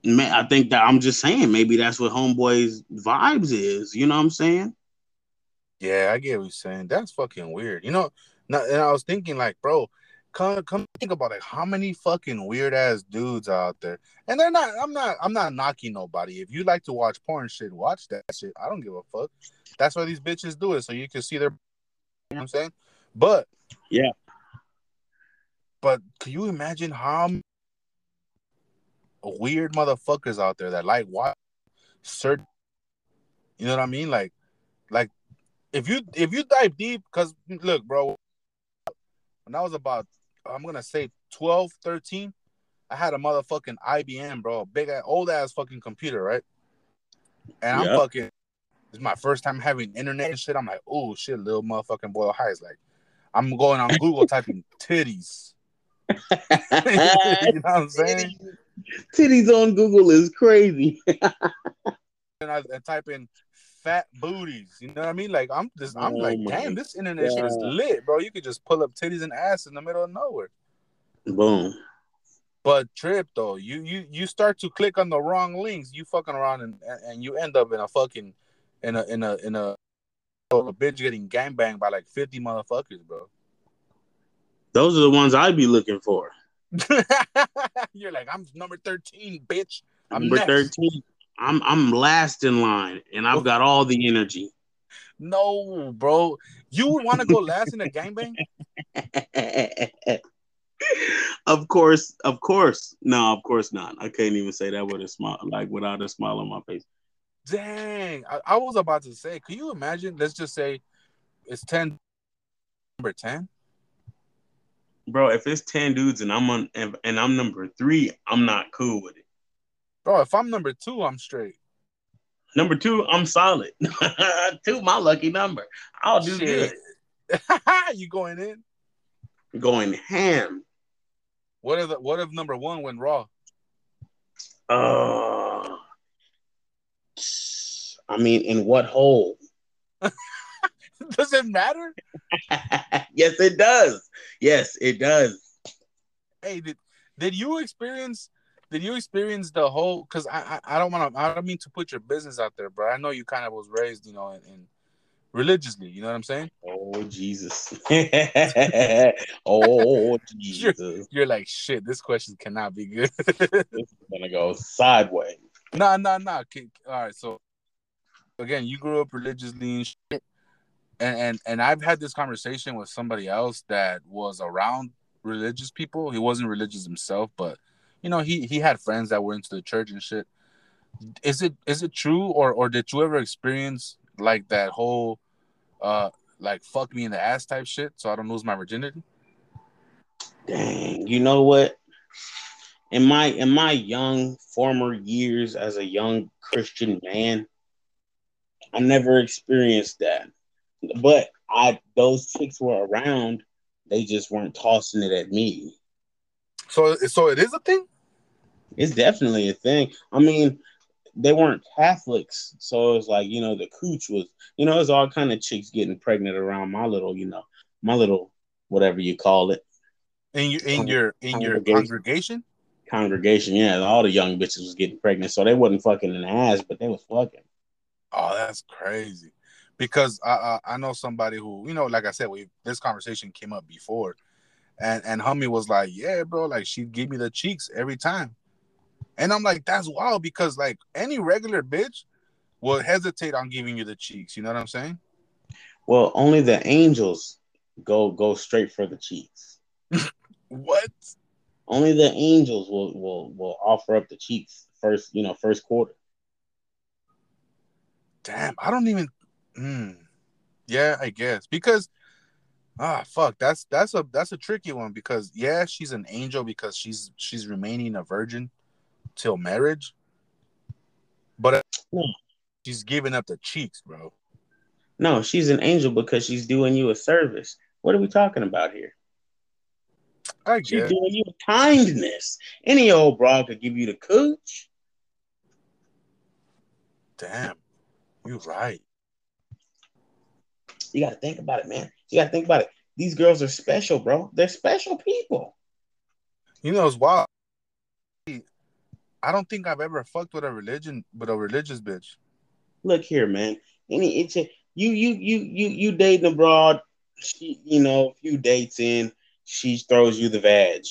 Man, I think that I'm just saying maybe that's what homeboys vibes is. You know what I'm saying? Yeah, I get what you're saying. That's fucking weird. You know, and I was thinking like, bro, come come think about it. How many fucking weird ass dudes out there? And they're not. I'm not. I'm not knocking nobody. If you like to watch porn shit, watch that shit. I don't give a fuck. That's why these bitches do it, so you can see their. You know what I'm saying? But yeah. But can you imagine how weird motherfuckers out there that like watch certain? You know what I mean? Like, like if you if you dive deep, because look, bro, when I was about I'm gonna say 12, 13, I had a motherfucking IBM, bro, big old ass fucking computer, right? And I'm yep. fucking. It's my first time having internet and shit. I'm like, oh shit, little motherfucking boy highs. Like, I'm going on Google typing titties. <laughs> you know what I'm saying? Titties on Google is crazy. <laughs> and I, I type in fat booties. You know what I mean? Like I'm just I'm oh like, damn, this internet is lit, bro. You could just pull up titties and ass in the middle of nowhere. Boom. But trip though, you you you start to click on the wrong links, you fucking around and and you end up in a fucking in a in a in a a bitch getting gang banged by like 50 motherfuckers, bro. Those are the ones I'd be looking for. <laughs> You're like, I'm number 13, bitch. I'm number next. 13. I'm I'm last in line and I've got all the energy. No, bro. You would want to go last in a gangbang? <laughs> of course, of course. No, of course not. I can't even say that with a smile, like without a smile on my face. Dang. I, I was about to say, can you imagine? Let's just say it's 10 number 10. Bro, if it's 10 dudes and I'm on and, and I'm number three, I'm not cool with it. Bro, if I'm number two, I'm straight. Number two, I'm solid. <laughs> two, my lucky number. I'll do Shit. good. <laughs> you going in? Going ham. What if what if number one went raw? Uh, I mean, in what hole? <laughs> does it matter? yes, it does. Yes, it does. Hey, did did you experience did you experience the whole? Because I, I, I don't want to. I don't mean to put your business out there, bro. I know you kind of was raised, you know, in, in religiously. You know what I'm saying? Oh Jesus! <laughs> oh <laughs> Jesus! You're, you're, like shit. This question cannot be good. <laughs> this is gonna go sideways. Nah, nah, nah. All right. So again, you grew up religiously and shit. And, and and I've had this conversation with somebody else that was around religious people. He wasn't religious himself, but you know, he he had friends that were into the church and shit. Is it is it true or or did you ever experience like that whole uh like fuck me in the ass type shit so I don't lose my virginity? Dang, you know what? In my in my young former years as a young Christian man, I never experienced that. But I those chicks were around, they just weren't tossing it at me. So so it is a thing? It's definitely a thing. I mean, they weren't Catholics, so it's like you know the cooch was, you know, it was all kind of chicks getting pregnant around my little, you know, my little whatever you call it. In your in your in your congregation. Congregation, yeah, all the young bitches was getting pregnant, so they wasn't fucking in the ass, but they was fucking. Oh, that's crazy. Because I, I I know somebody who you know, like I said, we this conversation came up before, and and Hummy was like, yeah, bro, like she'd give me the cheeks every time. And I'm like, that's wild because like any regular bitch will hesitate on giving you the cheeks. You know what I'm saying? Well, only the angels go go straight for the cheeks. <laughs> what? Only the angels will will will offer up the cheeks first, you know, first quarter. Damn, I don't even. Mm, yeah, I guess because ah fuck that's that's a that's a tricky one because yeah she's an angel because she's she's remaining a virgin till marriage, but she's giving up the cheeks, bro. No, she's an angel because she's doing you a service. What are we talking about here? I She's guess. doing you a kindness. Any old broad could give you the cooch. Damn, you're right. You got to think about it, man. You got to think about it. These girls are special, bro. They're special people. You know it's wild. I don't think I've ever fucked with a religion, with a religious bitch. Look here, man. Any it's a, you you you you you dating abroad. She, you know, a few dates in, she throws you the vag.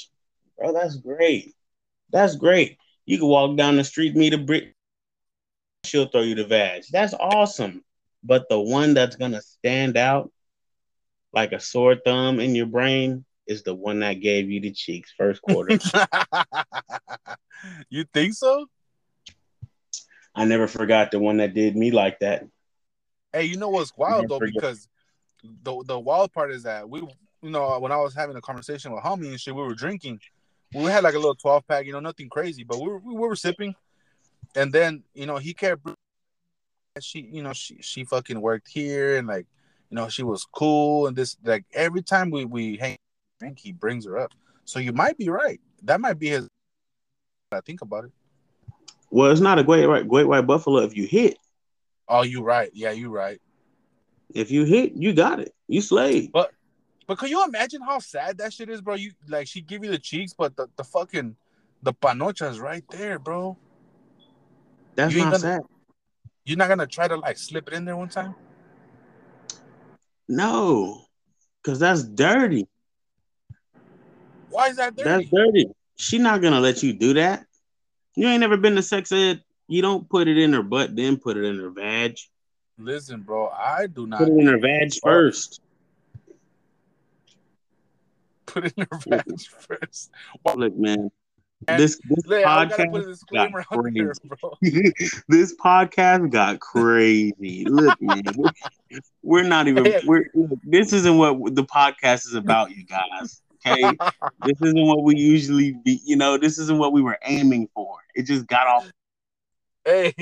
Bro, that's great. That's great. You can walk down the street, meet a brick, she'll throw you the vag. That's awesome. But the one that's gonna stand out like a sore thumb in your brain is the one that gave you the cheeks first quarter. <laughs> you think so? I never forgot the one that did me like that. Hey, you know what's wild though? forget. Because the the wild part is that we, you know, when I was having a conversation with homie and shit, we were drinking. We had like a little twelve pack, you know, nothing crazy, but we were we were sipping, and then you know he kept. She, you know, she she fucking worked here, and like, you know, she was cool, and this like every time we we hang drink, he brings her up. So you might be right. That might be his. I think about it. Well, it's not a great white great white buffalo if you hit. Oh, you right. Yeah, you right. If you hit, you got it. You slayed. But but can you imagine how sad that shit is, bro? You like she give you the cheeks, but the, the fucking the panocha is right there, bro. That's You not gonna- sad. You're not gonna try to like slip it in there one time? No, because that's dirty. Why is that dirty? That's dirty. She not gonna let you do that. You ain't never been to sex ed. You don't put it in her butt, then put it in her vag. Listen, bro, I do not Put it in her vag first. put it in her vag first. Look, man. And- This this Look, I gotta put a podcast got crazy. there, bro. <laughs> this podcast got crazy. Look, man, we're, we're not even. <laughs> We're this isn't what the podcast is about, you guys. Okay, this isn't what we usually be. You know, this isn't what we were aiming for. It just got off. Hey,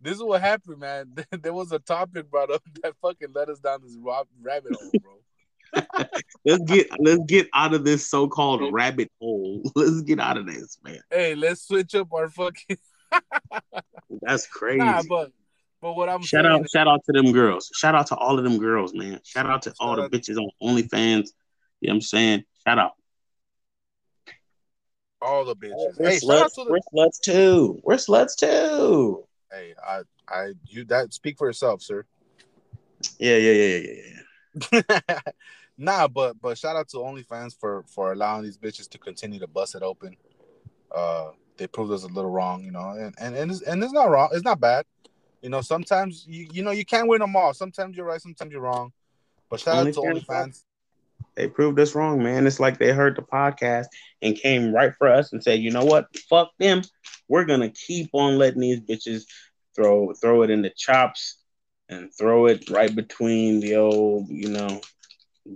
this is what happened, man. <laughs> There was a topic brought up <laughs> that fucking led us down this rabbit hole, bro. <laughs> Let's get let's get out of this so-called rabbit hole. Let's get out of this, man. Hey, let's switch up our fucking That's crazy. nah, but but what I'm Shout out, shout out to them girls. Shout out to all of them girls, man. Shout out to all Shout the out- bitches on OnlyFans. You know what I'm saying? Shout out. all the bitches. We're Hey, sluts. to the We're sluts too. We're sluts too. Hey, I I you that speak for yourself, sir. Yeah, yeah, yeah, yeah, yeah. <laughs> nah, but but shout out to OnlyFans for for allowing these bitches to continue to bust it open. Uh, they proved us a little wrong, you know, and and and it's, and it's not wrong. It's not bad. You know, sometimes you you know you can't win them all. Sometimes you're right, sometimes you're wrong. But shout out to OnlyFans. They proved us wrong, man. It's like they heard the podcast and came right for us and said, you know what? Fuck them. We're gonna keep on letting these bitches throw throw it in the chops and throw it right between the old, you know,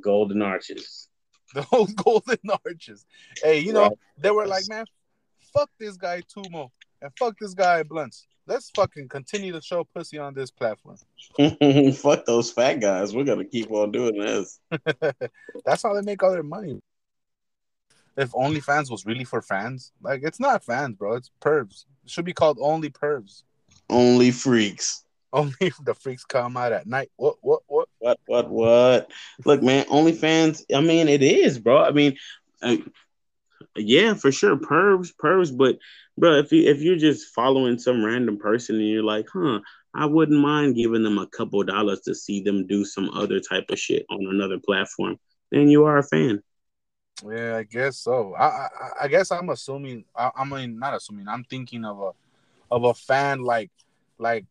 golden arches. The old <laughs> golden arches. Hey, you know, they were like, man, fuck this guy Tumo and fuck this guy Blunts. Let's fucking continue to show pussy on this platform. <laughs> Fuck those fat guys. We're gonna keep on doing this. <laughs> That's how they make all their money. If OnlyFans was really for fans, like it's not fans, bro. It's pervs. It should be called Only Pervs. Only freaks. <laughs> Only the freaks come out at night. What? What? What? What? What? What? Look, man. OnlyFans. I mean, it is, bro. I mean, uh, yeah, for sure. Pervs, pervs. But, bro, if you if you're just following some random person and you're like, huh, I wouldn't mind giving them a couple dollars to see them do some other type of shit on another platform, then you are a fan. Yeah, I guess so. I I, I guess I'm assuming. I, I mean, not assuming. I'm thinking of a of a fan like like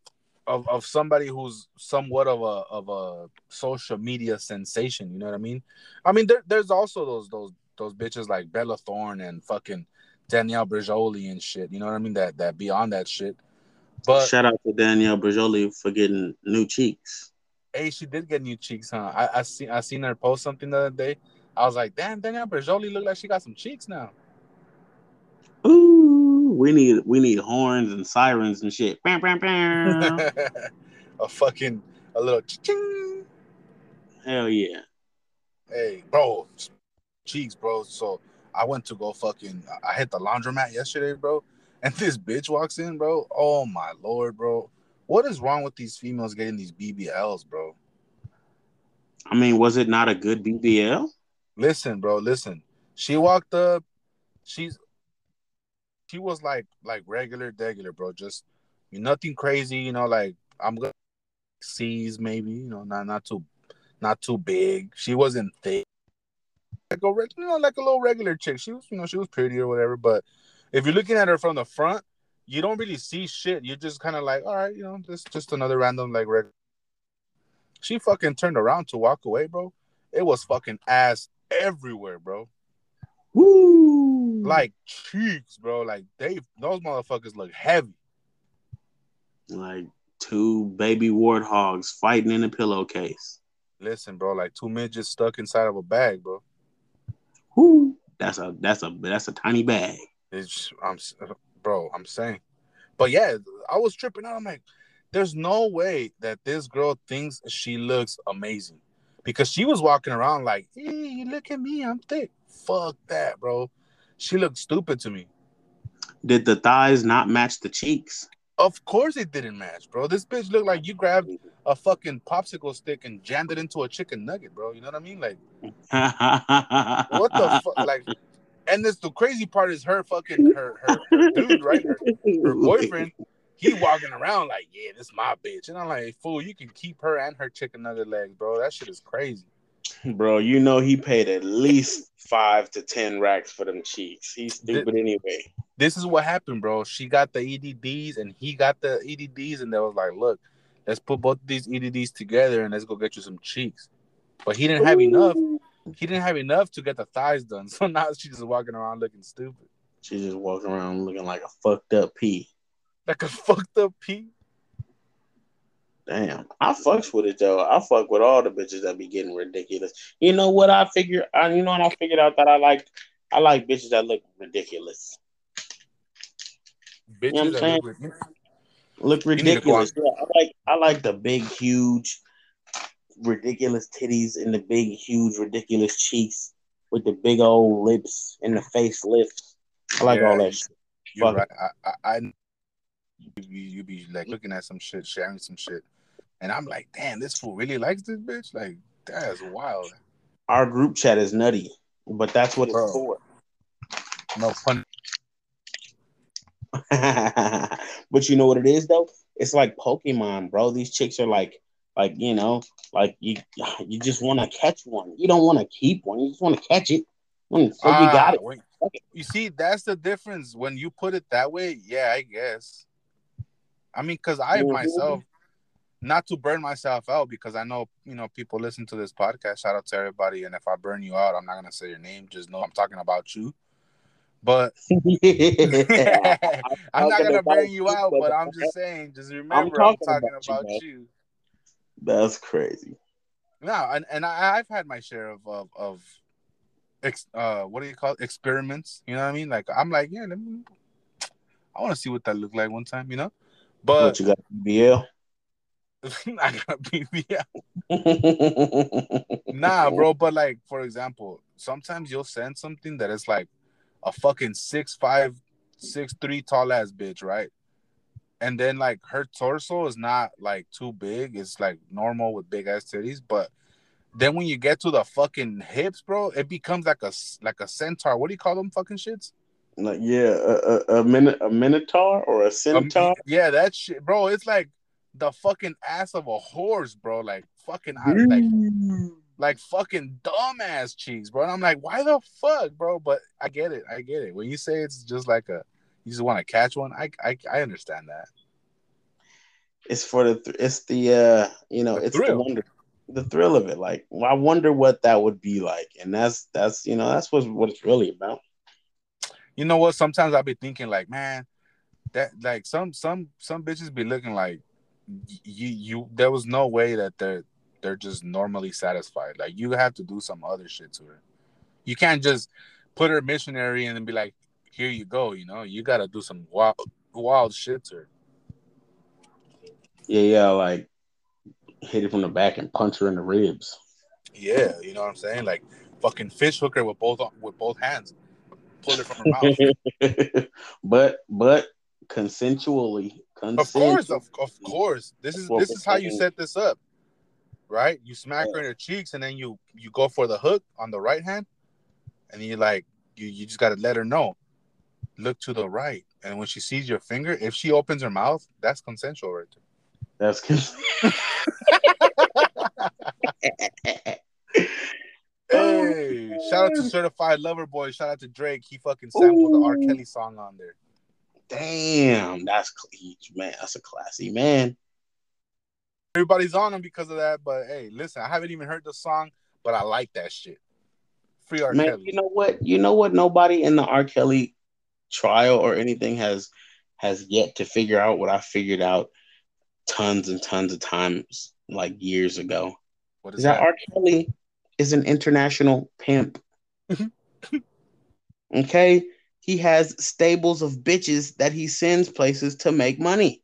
of, of somebody who's somewhat of a of a social media sensation. You know what I mean? I mean, there, there's also those those those bitches like Bella Thorne and fucking Danielle Bregoli and shit. You know what I mean? That that beyond that shit. But Shout out to Danielle Bregoli for getting new cheeks. hey, she did get new cheeks, huh? I, I seen I seen her post something the other day. I was like, damn, Danielle Bregoli look like she got some cheeks now. Ooh, we need we need horns and sirens and shit. Bam, bam, bam. <laughs> a fucking a little ching. Hell yeah. Hey, bro, cheeks, bro. So I went to go fucking. I hit the laundromat yesterday, bro, and <laughs> this bitch walks in, bro. Oh my lord, bro. What is wrong with these females getting these BBLs, bro? I mean, was it not a good BBL? Listen, bro, listen. She walked up. She's she was like like regular, regular, bro. Just nothing crazy, you know. Like I'm gonna C's maybe, you know, not not too not too big. She wasn't thick, like a you know, like a little regular chick. She was, you know, she was pretty or whatever. But if you're looking at her from the front, you don't really see shit. You're just kind of like, all right, you know, just just another random like regular. She fucking turned around to walk away, bro. It was fucking ass everywhere, bro. Woo! Like cheeks, bro. Like they those motherfuckers look heavy. like two baby warthogs fighting in a pillowcase. Listen, bro, like two midgets stuck inside of a bag, bro. Whoo! That's a that's a that's a tiny bag. It's I'm bro, I'm saying. But yeah, I was tripping out. I'm like, there's no way that this girl thinks she looks amazing. Because she was walking around like, hey, look at me, I'm thick. Fuck that, bro. She looked stupid to me. Did the thighs not match the cheeks? Of course it didn't match, bro. This bitch looked like you grabbed a fucking popsicle stick and jammed it into a chicken nugget, bro. You know what I mean? Like, what the <laughs> fuck? Like, and this the crazy part is her fucking her her, her dude, right? Her, her boyfriend, he walking around like, yeah, this my bitch. And I'm like, fool, you can keep her and her chicken nugget legs, bro. That shit is crazy. Bro, you know he paid at least five to ten racks for them cheeks. He's stupid anyway. This is what happened, bro. She got the EDDs and he got the EDDs, and they was like, look, let's put both of these EDDs together and let's go get you some cheeks. But he didn't have enough. He didn't have enough to get the thighs done. <laughs> So now she's just walking around looking stupid. She just walking around looking like a fucked up pea. Like a <laughs> fucked up pea. Damn, I fucks with it though. I fuck with all the bitches that be getting ridiculous. You know what I figure? I, you know what I figured out that I like. I like bitches that look ridiculous. Bitches what I'm that saying? look rid- Look need to go ridiculous. Yeah, I like. I like the big, huge, ridiculous titties and the big, huge, ridiculous cheeks with the big old lips and the face lifts. I like Yeah, all that shit. You're Fuck right. I, I, I you be, you be like looking at some shit, sharing some shit, and I'm like, damn, this fool really likes this bitch. Like, that's wild. Our group chat is nutty, but that's what it's for. No fun. <laughs> but you know what it is though? It's like Pokemon, bro. These chicks are like, like you know, like you, you just want to catch one. You don't want to keep one. You just want to catch it. Mm, So you got it. Ah, wait. You see, that's the difference when you put it that way. Yeah, I guess. I mean, because I Mhm. myself, not to burn myself out, because I know you know people listen to this podcast. Shout out to everybody, and if I burn you out, I'm not gonna say your name. Just know I'm talking about you. But <laughs> <laughs> I'm not gonna burn you out, but I'm just saying, just remember I'm talking, talking about, about you, you. That's crazy. No, and, and I, I've had my share of of, of ex, uh what do you call it? experiments? You know what I mean? Like I'm like, yeah, let me, I want to see what that looked like one time, you know. What But you got, BL? <laughs> I got BBL. <laughs> Nah, bro. But like, for example, sometimes you'll send something that is like a fucking six five, six three tall ass bitch, right? And then like her torso is not like too big; it's like normal with big ass titties. But then when you get to the fucking hips, bro, it becomes like a like a centaur. What do you call them fucking shits? Like, yeah, a, a, a, min- a minotaur or a Um, centaur. yeah, that shit, bro. It's like the fucking ass of a horse, bro. Like fucking like like fucking dumbass cheeks, bro. And I'm like, why the fuck, bro? But I get it. I get it. When you say it's just like a, you just want to catch one. I, I, I understand that. It's for the th- it's the uh you know The it's the thrill. wonder the thrill of it. Like I wonder what that would be like, and that's that's you know that's what what it's really about. You know what? Sometimes I'll be thinking like, man, that like some some some bitches be looking like you you there was no way that they're they're just normally satisfied. Like you have to do some other shit to her. You can't just put her missionary and then be like, here you go, you know, you gotta do some wild wild shit to her. Yeah, yeah, like hit it from the back and punch her in the ribs. Yeah, you know what I'm saying? Like fucking fish hook her with both with both hands. Pull it from her mouth. <laughs> but but consensually. Of course, of, of course. This is this is how you set this up. Right? You smack her in her cheeks and then you you go for the hook on the right hand and you like you you just gotta let her know. Look to the right. And when she sees your finger, if she opens her mouth, that's consensual right there. That's cons- <laughs> <laughs> hey, shout out to Certified Lover Boy. Shout out to Drake. He fucking sampled Ooh. the R. Kelly song on there. Damn, that's man. That's a classy man. Everybody's on him because of that. But hey, listen, I haven't even heard the song, but I like that shit. Free R. Man, Kelly. You know what? You know what? Nobody in the R. Kelly trial or anything has has yet to figure out what I figured out tons and tons of times, like years ago. What is, is that? that? R. Kelly is an international pimp. Mm-hmm. okay, he has stables of bitches that he sends places to make money.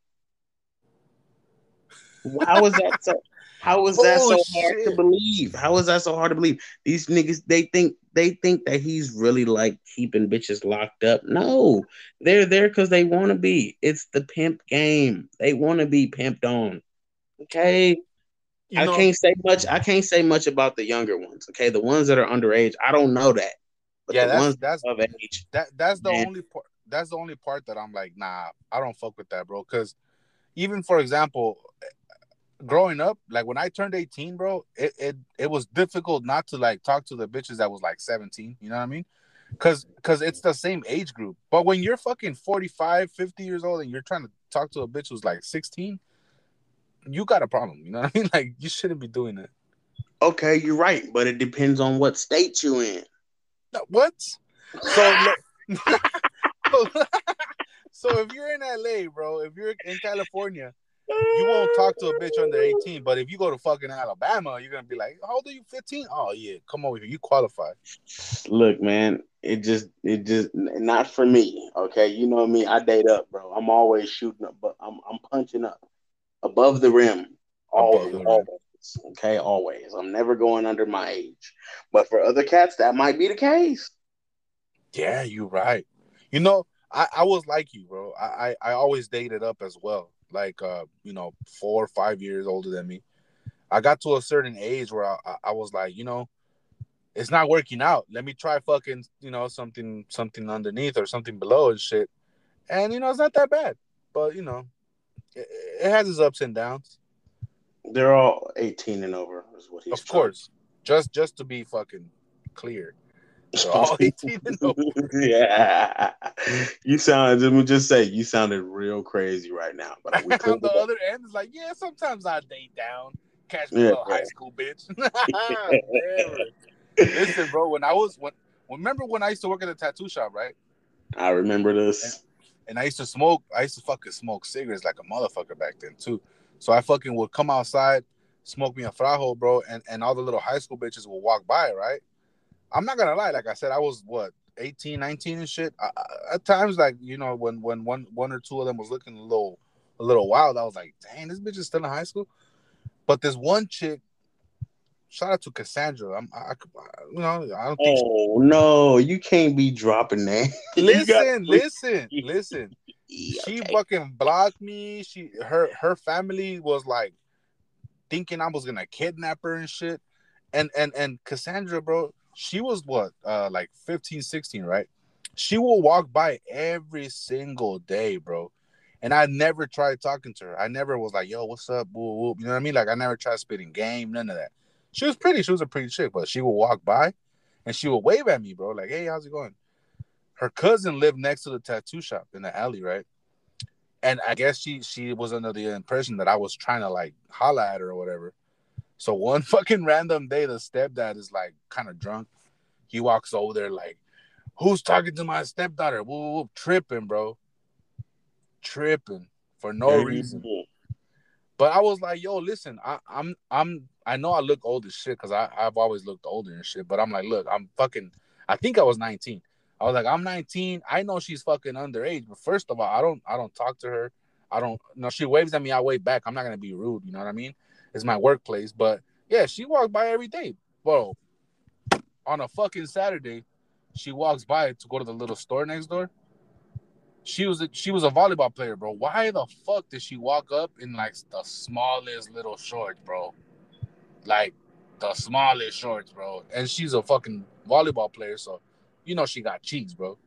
How is that so? How is that oh, so shit. hard to believe? How is that so hard to believe? These niggas, they think they think that he's really like keeping bitches locked up. No, they're there because they want to be. It's the pimp game. They want to be pimped on. Okay. You I can't say much. I can't say much about the younger ones. Okay, the ones that are underage, I don't know that. But yeah, that's that's of age. That that's the man. only part. That's the only part that I'm like, nah, I don't fuck with that, bro. Because even for example, growing up, like when I turned 18, bro, it, it it was difficult not to like talk to the bitches that was like 17. You know what I mean? Cause cause it's the same age group. But when you're fucking 45, 50 years old and you're trying to talk to a bitch who's like 16, you got a problem. You know what I mean? <laughs> Like you shouldn't be doing it. Okay, you're right, but it depends on what state you're in. What? So, <laughs> <laughs> so if you're in LA, bro, if you're in California, you won't talk to a bitch under 18. But if you go to fucking Alabama, you're gonna be like, How old are you? 15? Oh yeah, come over here. You qualify. Look, man, it just it just not for me. Okay. You know me, I date up, bro. I'm always shooting up, but I'm I'm punching up above the rim. Always, the always. Rim. Okay, always. I'm never going under my age. But for other cats, that might be the case. Yeah, you're right. You know, I, I was like you, bro. I, I, I always dated up as well like uh, you know, four or five years older than me. I got to a certain age where I, I was like, you know, it's not working out. Let me try fucking, you know, something something underneath or something below and shit. And you know, it's not that bad. But you know, it, has its ups and downs. They're all 18 and over, is what he's Of course. Just just to be fucking clear. <laughs> all 18 and over. <laughs> yeah. You sound, let me just say, you sounded real crazy right now. But <laughs> on the other end, it's like, yeah, sometimes I date down. Catch me yeah, a high school bitch. Listen, bro, when I was, when, remember when I used to work at a tattoo shop, right? I remember this. And, I used to smoke, I used to fucking smoke cigarettes like a motherfucker back then, too. So I fucking would come outside, smoke me a frajo, bro, and, and all the little high school bitches would walk by, right? I'm not gonna lie. Like I said, I was what 18, 19 and shit. I, I, at times, like you know, when when one one or two of them was looking a little a little wild, I was like, dang, this bitch is still in high school. But this one chick, shout out to Cassandra. I'm, I, you know, I don't think. Oh she, no, you can't be dropping that. <laughs> listen, listen, <laughs> listen. She okay. fucking blocked me. She her her family was like thinking I was gonna kidnap her and shit. And and and Cassandra, bro, she was what uh like 15 16 right she will walk by every single day bro and i never tried talking to her i never was like yo what's up whoop, whoop. you know what i mean like i never tried spitting game none of that she was pretty she was a pretty chick but she would walk by and she would wave at me bro like hey how's it going her cousin lived next to the tattoo shop in the alley right and i guess she she was under the impression that i was trying to like holla at her or whatever so one <laughs> fucking random day, the stepdad is like kind of drunk. He walks over there like, "Who's talking to my stepdaughter?" Whoop, whoop, tripping, bro. tripping for no reason. But I was like, yo, listen, I, I'm I'm I know I look old as shit because I I've always looked older and shit. But I'm like, look, I'm fucking. I think I was 19. I was like, I'm 19. I know she's fucking underage. But first of all, I don't I don't talk to her. I don't. No, she waves at me. I wave back. I'm not gonna be rude. You know what I mean? It's my workplace. But yeah, she walks by every day, bro. On a fucking Saturday, she walks by to go to the little store next door. She was a, she was a volleyball player, bro. Why the fuck did she walk up in like the smallest little shorts, bro? Like the smallest shorts, bro. And she's a fucking volleyball player, so you know she got cheeks, bro.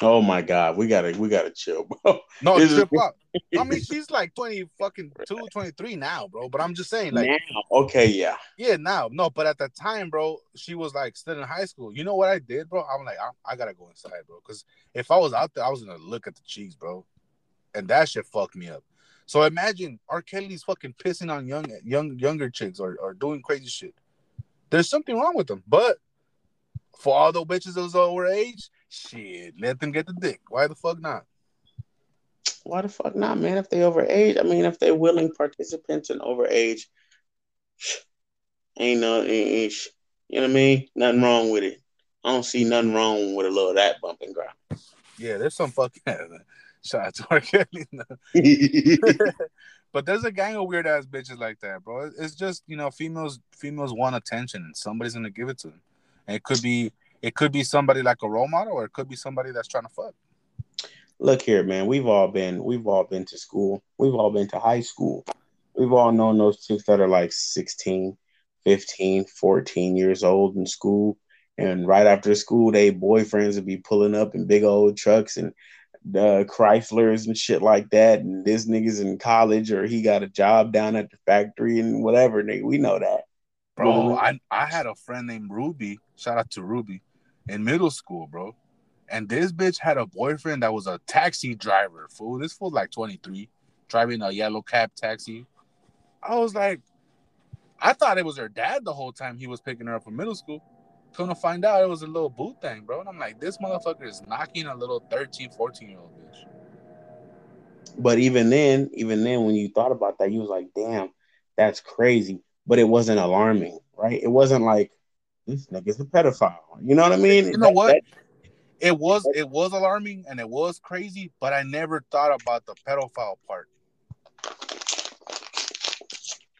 Oh my god, we gotta we gotta chill, bro. <laughs> No, trip up. I mean, <laughs> she's like 20 fucking two, 23 now, bro. But I'm just saying, like, now, okay, yeah, yeah, now, no. But at the time, bro, she was like still in high school. You know what I did, bro? I'm like, I, I gotta go inside, bro, because if I was out there, I was gonna look at the cheeks, bro, and that shit fucked me up. So imagine R. Kelly's fucking pissing on young, young, younger chicks or, or doing crazy shit. There's something wrong with them, but for all the bitches that was over age, shit, let them get the dick. Why the fuck not? Why the fuck not, man? If they overage, I mean, if they're willing participants and overage, ain't no, ain't, you know what I mean? Nothing wrong with it. I don't see nothing wrong with a little of that bumping ground. Yeah, there's some fucking shout out to R. Kelly. <laughs> but there's a gang of weird ass bitches like that, bro. It's just you know, females females want attention, and somebody's gonna give it to them. And it could be it could be somebody like a role model, or it could be somebody that's trying to fuck. Look here, man. We've all been we've all been to school. We've all been to high school. We've all known those chicks that are like 16, 15, 14 years old in school. And right after school, they boyfriends would be pulling up in big old trucks and the Chryslers and shit like that. And this nigga's in college or he got a job down at the factory and whatever. Nigga, we know that. Bro, I, I had a friend named Ruby. Shout out to Ruby in middle school, bro. And this bitch had a boyfriend that was a taxi driver, fool. This fool like 23, driving a yellow cab taxi. I was like, I thought it was her dad the whole time he was picking her up from middle school. Come to find out it was a little boot thing, bro. And I'm like, this motherfucker is knocking a little 13, 14 year old bitch. But even then, even then, when you thought about that, you was like, damn, that's crazy but it wasn't alarming, right? It wasn't like this nigga's a pedophile. You know what I mean? You know what? it was it was alarming and it was crazy, but I never thought about the pedophile part.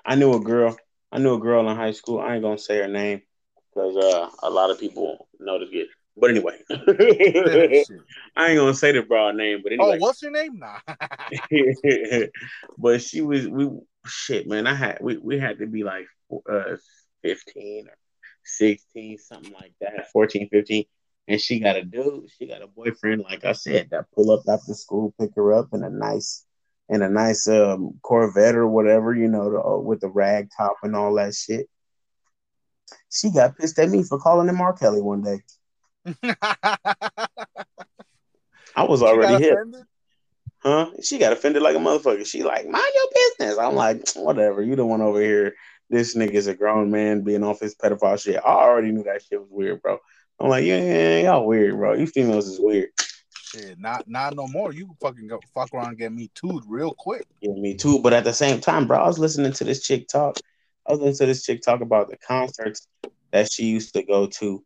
I knew a girl. I knew a girl in high school. I ain't gonna say her name because uh, a lot of people know to get. But anyway, <laughs> I ain't gonna say the broad name. But anyway, oh, what's your name now? <laughs> but she was we shit, man, I had we, we had to be like uh 15 or 16, something like that, 14, 15. And she got a dude, she got a boyfriend, like I said, that pull up after school, pick her up in a nice in a nice um Corvette or whatever, you know, the, uh, with the rag top and all that shit. She got pissed at me for calling him R. Kelly one day. <laughs> I was already hit. Offended? huh? She got offended like a motherfucker. She like, mind your business. I'm like, whatever. You don't want over here. This nigga's a grown man being off his pedophile shit. I already knew that shit was weird, bro. I'm like, yeah, yeah, y'all weird, bro. You females is weird. Shit, not not no more. You fucking go fuck around and get me too real quick. Yeah, me too. But at the same time, bro, I was listening to this chick talk. I was listening to this chick talk about the concerts that she used to go to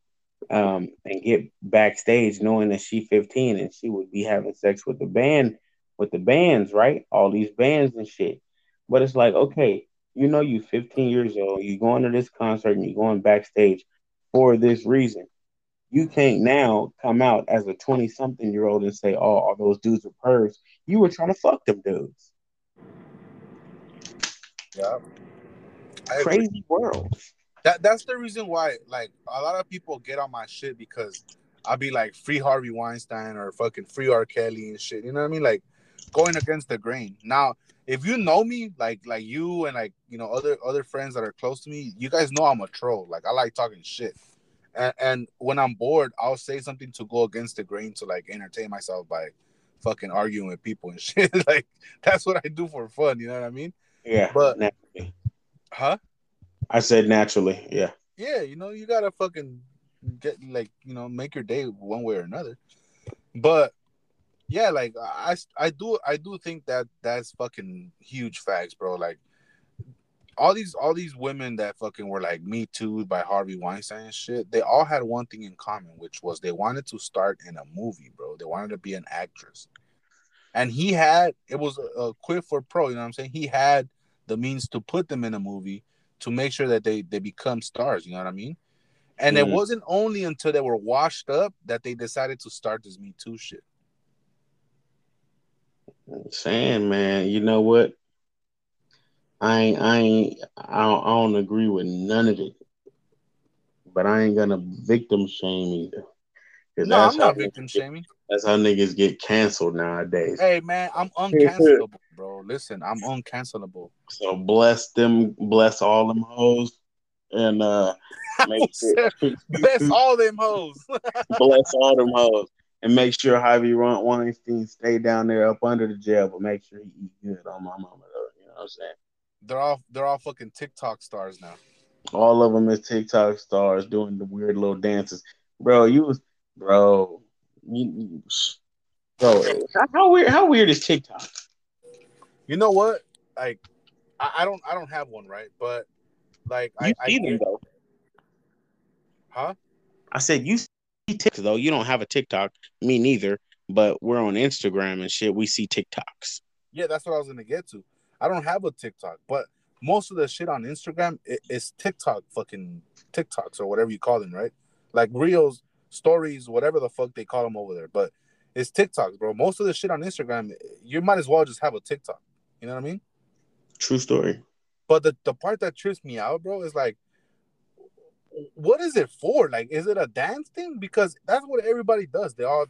um, and get backstage knowing that she 15 and she would be having sex with the band with the bands, right? All these bands and shit. But it's like, okay, you know, you 15 years old, you going to this concert and you're going backstage for this reason. You can't now come out as a 20 something year old and say, oh, all those dudes are pervs. You were trying to fuck them dudes. Yeah. Crazy world. That that's the reason why, like, a lot of people get on my shit because I'll be like free Harvey Weinstein or fucking free R. Kelly and shit. You know what I mean? Like, going against the grain. Now, if you know me, like like you and like you know other other friends that are close to me, you guys know I'm a troll. Like I like talking shit. And, and when I'm bored, I'll say something to go against the grain to like entertain myself by fucking arguing with people and <laughs> shit. like that's what I do for fun. You know what I mean? Yeah. But naturally. huh? I said naturally. Yeah. Yeah. You know, you gotta fucking get like you know make your day one way or another. But yeah, like I, I do, I do think that that's fucking huge facts, bro. Like all these, all these women that fucking were like Me Too by Harvey Weinstein and shit. They all had one thing in common, which was they wanted to start in a movie, bro. They wanted to be an actress, and he had it was a, a quid for pro. You know what I'm saying? He had the means to put them in a movie to make sure that they they become stars. You know what I mean? And mm. it wasn't only until they were washed up that they decided to start this Me Too shit. Saying, man, you know what? I ain't, I ain't, I don't, I don't agree with none of it, but I ain't gonna victim shame either. No, I'm not victim shaming. That's how niggas get canceled nowadays. Hey man, I'm uncancelable, bro. Listen, I'm uncancelable. So bless them, bless all them hoes, and uh <laughs> make sure, <laughs> bless all them hoes. <laughs> bless all them hoes. And make sure Harvey Weinstein stay down there up under the jail, but make sure he eat good on my mama though. You know what I'm saying? They're all they're all fucking TikTok stars now. All of them is TikTok stars doing the weird little dances. Bro, you was bro, you, bro, how weird? How weird is TikTok? You know what? Like, I, I don't, I don't have one, right? But like, you I see I, them though. Huh? I said you see TikTok though. You don't have a TikTok. Me neither. But we're on Instagram and shit. We see TikToks. Yeah, that's what I was gonna get to. I don't have a TikTok, but most of the shit on Instagram is TikTok, fucking TikToks or whatever you call them, right? Like reels stories, whatever the fuck they call them over there. But it's TikToks, bro. Most of the shit on Instagram, you might as well just have a TikTok. You know what I mean? True story. But the, the part that trips me out, bro, is like, what is it for? Like, is it a dance thing? Because that's what everybody does. They all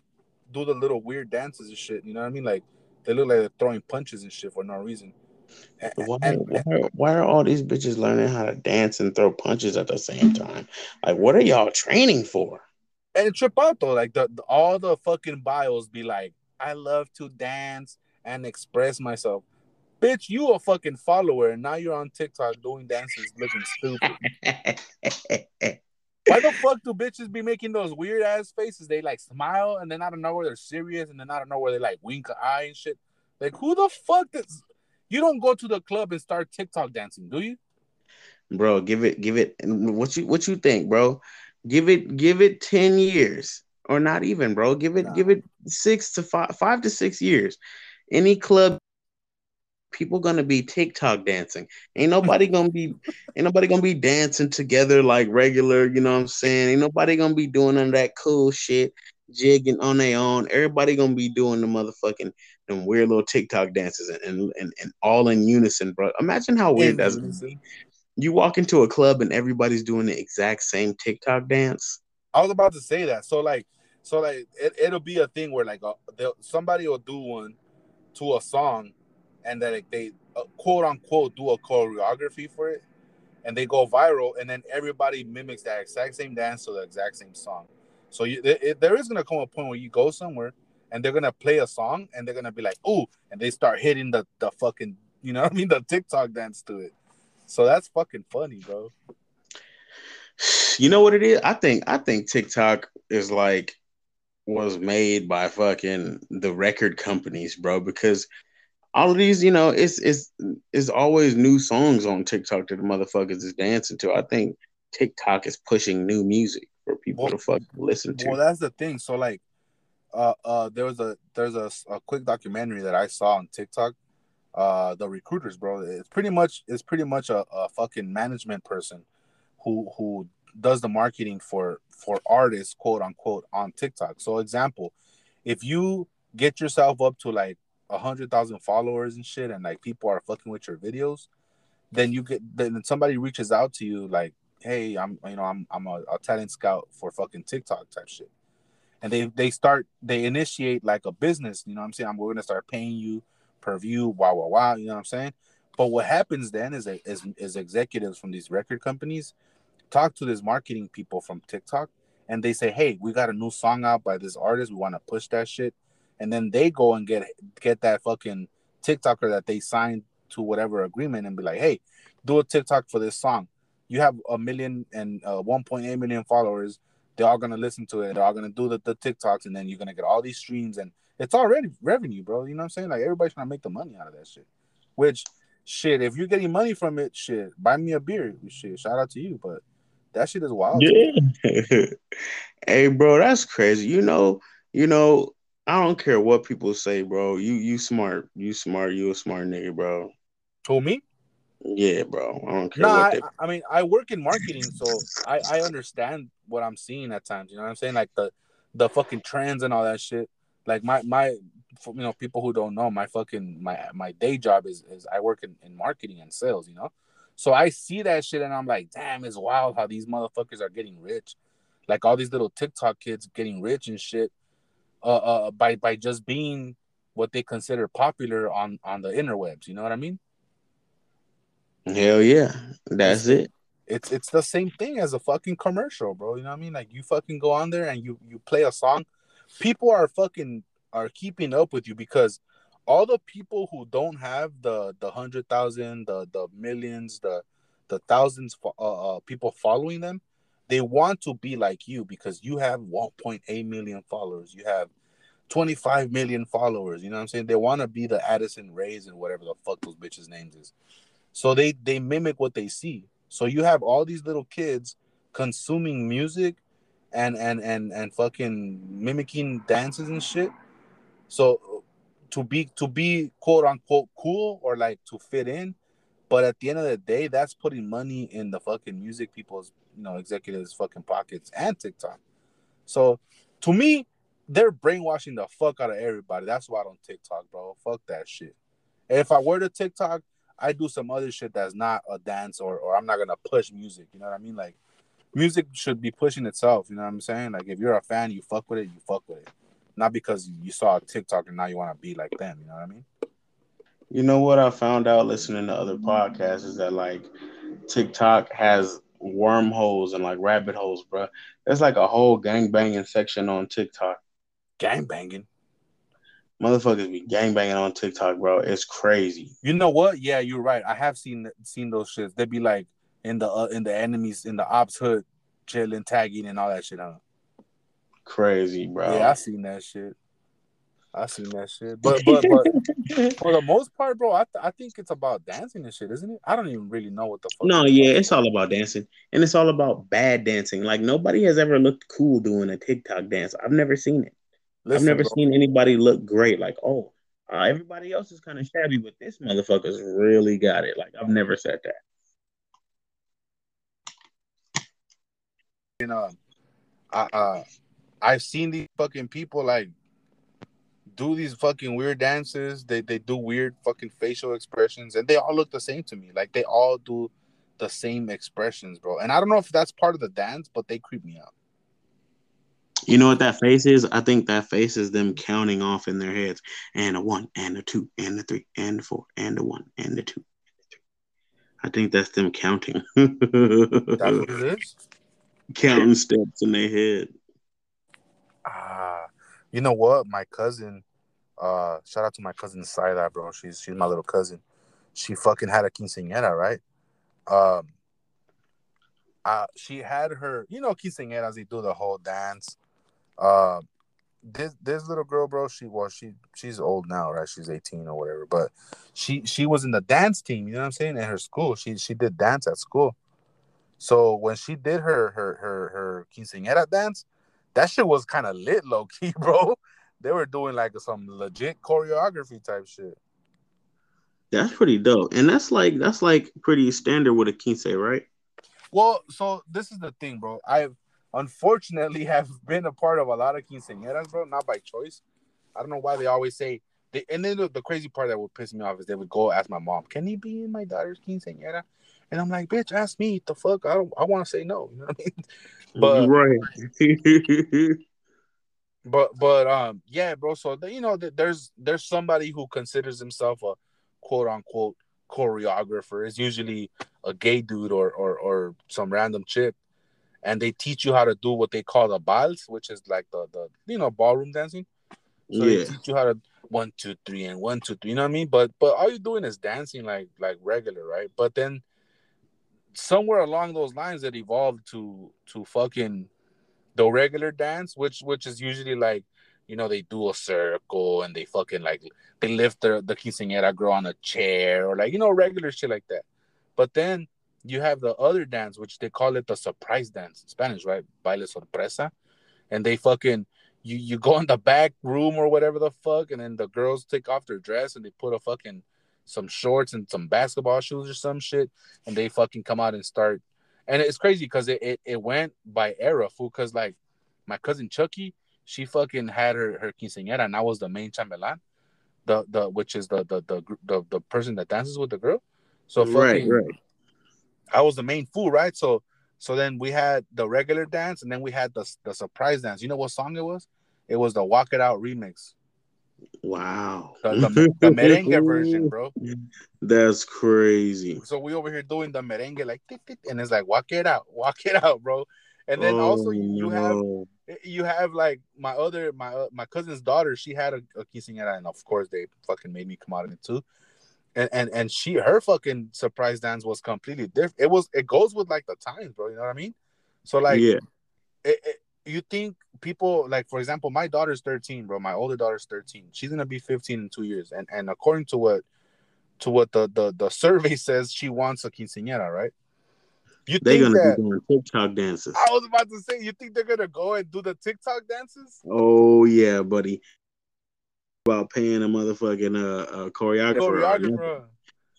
do the little weird dances and shit. You know what I mean? Like, they look like they're throwing punches and shit for no reason. Why, and, why, why, are all these bitches learning how to dance and throw punches at the same time? Like, what are y'all training for? and trip out though, like the, the, all the fucking bios be like, I love to dance and express myself. Bitch, you a fucking follower, and now you're on TikTok doing dances looking stupid. Why the fuck do bitches be making those weird ass faces? They like smile and then I don't know where they're serious, and then I don't know where they like wink an eye and shit. Like who the fuck does you don't go to the club and start TikTok dancing, do you? Bro, give it give it what you what you think, bro? Give it give it 10 years or not even, bro. Give it nah. give it 6 to 5 5 to 6 years. Any club people gonna be TikTok dancing. Ain't nobody gonna be ain't nobody gonna be dancing together like regular, you know what I'm saying? Ain't nobody gonna be doing none of that cool shit, jigging on their own. Everybody gonna be doing the motherfucking them weird little TikTok dances and and, and all in unison, bro. Imagine how weird that's gonna be you walk into a club and everybody's doing the exact same TikTok dance. I was about to say that. So like, so like, it, it'll be a thing where like, uh, somebody will do one to a song, and then like, they uh, quote unquote do a choreography for it, and they go viral, and then everybody mimics that exact same dance to the exact same song. So you, it, it, there is gonna come a point where you go somewhere and they're gonna play a song and they're gonna be like, "Ooh," and they start hitting the the fucking, you know I mean, the TikTok dance to it. So that's fucking funny, bro. You know what it is? I think I think TikTok is like was made by fucking the record companies, bro, because all of these, you know, it's it's it's always new songs on TikTok that the motherfuckers is dancing to. I think TikTok is pushing new music for people well, to fuck listen to. Well, that's the thing. So like uh uh there was a there's a, a quick documentary that I saw on TikTok uh the recruiters bro it's pretty much it's pretty much a, a fucking management person who who does the marketing for for artists quote unquote on tiktok so example if you get yourself up to like a hundred thousand followers and shit and like people are fucking with your videos then you get then somebody reaches out to you like hey i'm you know i'm i'm a, a talent scout for fucking tiktok type shit and they they start they initiate like a business you know what i'm saying i'm we're gonna start paying you per view, wow, wow, wow. You know what I'm saying? But what happens then is, is, is executives from these record companies talk to these marketing people from TikTok and they say, hey, we got a new song out by this artist. We want to push that shit. And then they go and get get that fucking TikToker that they signed to whatever agreement and be like, hey, do a TikTok for this song. You have a million and uh, 1.8 million followers. They're all gonna listen to it. They're all gonna do the, the TikToks, and then you're gonna get all these streams and it's already revenue, bro. You know what I'm saying? Like everybody's trying to make the money out of that shit. Which shit, if you're getting money from it, shit, buy me a beer. Shit, shout out to you. But that shit is wild. Yeah. <laughs> hey, bro, that's crazy. You know, you know, I don't care what people say, bro. You you smart. You smart. You a smart nigga, bro. To me? Yeah, bro. I don't care. No, nah, I, I, mean I work in marketing, so I I understand what I'm seeing at times. You know what I'm saying? Like the the fucking trends and all that shit. Like my my you know people who don't know my fucking my my day job is is I work in, in marketing and sales. You know, so I see that shit and I'm like, damn, it's wild how these motherfuckers are getting rich. Like all these little TikTok kids getting rich and shit, uh, uh by by just being what they consider popular on on the interwebs. You know what I mean? Hell yeah, that's it. It's it's the same thing as a fucking commercial, bro. You know what I mean? Like you fucking go on there and you you play a song, people are fucking are keeping up with you because all the people who don't have the the hundred thousand, the the millions, the the thousands uh, uh, people following them, they want to be like you because you have 1.8 million followers. You have 25 million followers. You know what I'm saying? They want to be the Addison Raes and whatever the fuck those bitches' names is. So they they mimic what they see. So you have all these little kids consuming music and and and and fucking mimicking dances and shit. So to be to be quote unquote cool or like to fit in, but at the end of the day, that's putting money in the fucking music people's you know executives fucking pockets and TikTok. So to me, they're brainwashing the fuck out of everybody. That's why I don't TikTok, bro. Fuck that shit. If I were to TikTok, I'd do some other shit that's not a dance or or I'm not gonna push music. You know what I mean? Like music should be pushing itself. You know what I'm saying? Like if you're a fan, you fuck with it, you fuck with it. Not because you saw a TikTok and now you want to be like them. You know what I mean? You know what I found out listening to other podcasts is that like TikTok has wormholes and like rabbit holes, bro. There's like a whole gang banging section on TikTok. Gang banging motherfuckers be gang banging on TikTok, bro. It's crazy. You know what? Yeah, you're right. I have seen seen those shits. They be like in the uh, in the enemies in the ops hood, chilling, tagging, and all that shit. Huh? Crazy, bro. Yeah, I seen that shit. I seen that shit. But but but <laughs> for the most part, bro, I, th- I think it's about dancing and shit, isn't it? I don't even really know what the fuck. No, yeah, it's all about dancing, and it's all about bad dancing. Like nobody has ever looked cool doing a TikTok dance. I've never seen it. Listen, I've never bro. seen anybody look great. Like, oh, uh, everybody else is kind of shabby, but this motherfucker's really got it. Like, I've never said that. You know, I, uh, I've seen these fucking people like do these fucking weird dances. They they do weird fucking facial expressions, and they all look the same to me. Like they all do the same expressions, bro. And I don't know if that's part of the dance, but they creep me out. You know what that face is? I think that face is them counting off in their heads. And a one, and a two, and a three, and a four, and a one, and a two. I think that's them counting. that's <laughs> what it is? Counting steps in their head. Ah, uh, you know what? My cousin, uh, shout out to my cousin Saida, bro. She's she's my little cousin. She fucking had a quinceañera, right? Um, uh, she had her, you know, quinceañeras, they do the whole dance uh, this this little girl, bro, she was she she's old now, right? She's 18 or whatever. But she she was in the dance team, you know what I'm saying? In her school. She she did dance at school. So when she did her her her her quinceañera dance, that shit was kind of lit low key, <laughs> bro. They were doing like some legit choreography type shit. That's pretty dope. And that's like that's like pretty standard with a quince, right? Well, so this is the thing, bro. I've unfortunately <laughs> have been a part of a lot of quinceañeras, bro, not by choice. I don't know why they always say they, and then the, the, crazy part that would piss me off is they would go ask my mom, "Can he be in my daughter's quinceañera?" And I'm like, "Bitch, ask me. The fuck? I don't. I want to say no. <laughs> You know what I mean?" But right. <laughs> but but um yeah, bro. So you know, there's there's somebody who considers himself a quote unquote choreographer. It's usually a gay dude or or or some random chick and they teach you how to do what they call the vals, which is like the the you know ballroom dancing. So yeah. they teach you how to one two three and one two three. You know what I mean? But but all you're doing is dancing like like regular, right? But then somewhere along those lines, it evolved to to fucking the regular dance, which which is usually like you know, they do a circle and they fucking like they lift the the quinceañera girl on a chair or like you know regular shit like that. But then you have the other dance, which they call it the surprise dance in Spanish, right? Baile sorpresa, and they fucking you you go in the back room or whatever the fuck, and then the girls take off their dress and they put a fucking some shorts and some basketball shoes or some shit, and they fucking come out and start. And it's crazy because it, it, it went by era, fool. Because like my cousin Chucky, she fucking had her her quinceañera, and I was the main chambelán, the the which is the the the the, the person that dances with the girl. So fucking, right, right. I was the main fool, right? So so then we had the regular dance, and then we had the the surprise dance. You know what song it was? It was the Walk It Out remix. Wow. The, the, the merengue version, bro. <laughs> That's crazy. So we over here doing the merengue like, and it's like walk it out, walk it out, bro. And then oh, also you no. have you have like my other my uh, my cousin's daughter. She had a, a quinceañera, and of course they fucking made me come out in it too. And and and she her fucking surprise dance was completely different. It was it goes with like the times, bro. You know what I mean? So like, yeah. It, it, you think people like for example my daughter's 13 bro. My older daughter's 13 she's gonna be 15 in two years. And and according to what to what the the, the survey <laughs> says she wants a quinceañera right? You think they're gonna that, be doing tiktok dances. I was about to say you think they're gonna go and do the tiktok dances? Oh yeah buddy. About paying a motherfucking uh, uh choreographer,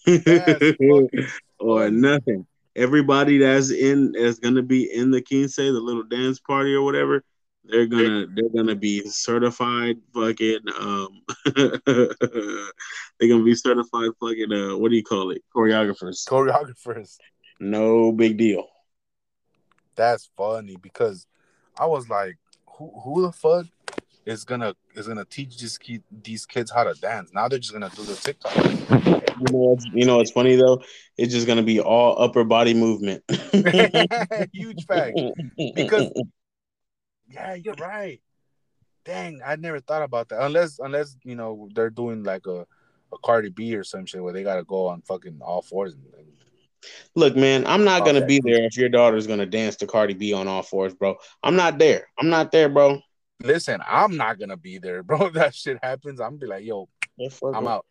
choreographer. or nothing <laughs> everybody that's in is gonna be in the quince, the little dance party or whatever, they're gonna they're gonna be certified fucking um <laughs> they're gonna be certified fucking uh what do you call it? Choreographers. Choreographers. No big deal. That's funny because I was like, who who the fuck is gonna is gonna teach these kid, these kids how to dance? Now they're just gonna do the TikTok. You know, you know, it's funny though. It's just gonna be all upper body movement. <laughs> Huge fact. Because yeah, you're right. Dang, I never thought about that. Unless unless you know they're doing like a a Cardi B or some shit where they gotta go on fucking all fours. And, and... Look, man, I'm not gonna be there if your daughter's gonna dance to Cardi B on all fours, bro. I'm not there. I'm not there, bro. Listen, I'm not gonna be there, <laughs> bro. If that shit happens, I'm gonna be like, yo, I'm out.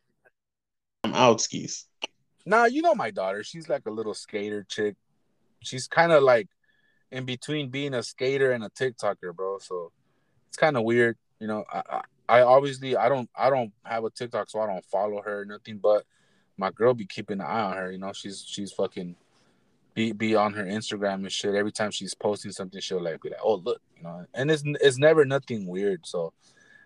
I'm out skis. Nah, you know my daughter. She's like a little skater chick. She's kind of like in between being a skater and a TikToker, bro. So it's kind of weird. You know, I, I, I obviously I don't I don't have a TikTok, so I don't follow her nothing. But my girl be keeping an eye on her. You know, she's she's fucking be be on her Instagram and shit. Every time she's posting something, she'll like be like, "Oh look," And it's it's never nothing weird. So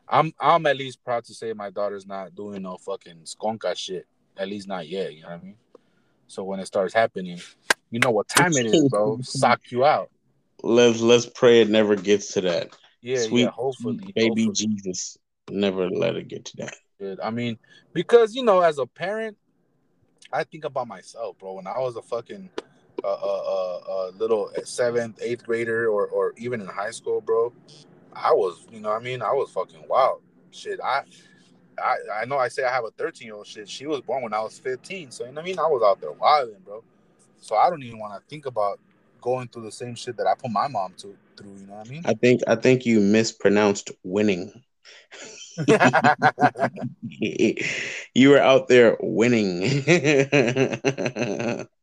I'm I'm at least proud to say my daughter's not doing no fucking skonka shit. At least not yet. You know what I mean? So when it starts happening, you know what time it is, bro. Sock you out. Let's let's pray it never gets to that. Yeah, Sweet yeah. Hopefully, baby hopefully. Jesus, never let it get to that. I mean, because you know, as a parent, I think about myself, bro. When I was a fucking uh, uh, uh, a little seventh, eighth grader, or or even in high school, bro, I was, you know, I mean, I was fucking wild. Shit, I, I, I know I say I have a 13 year old. Shit, she was born when I was 15. So you know what I mean? I was out there wilding, bro. So I don't even want to think about going through the same shit that I put my mom to, through. You know what I mean? I think I think you mispronounced winning. <laughs> <laughs> you were out there winning. <laughs>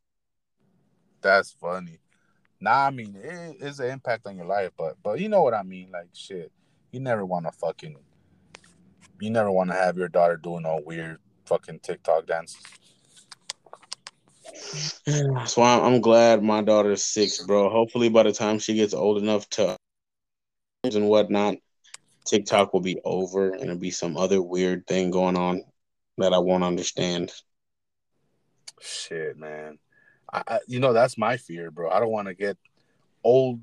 That's funny. Nah, I mean it, it's an impact on your life, but but you know what I mean. Like shit, you never want to fucking, you never want to have your daughter doing all weird fucking TikTok dances. So I'm, I'm glad my daughter's six, bro. Hopefully, by the time she gets old enough to and whatnot, TikTok will be over and it'll be some other weird thing going on that I won't understand. Shit, man. I, you know, that's my fear, bro. I don't want to get old,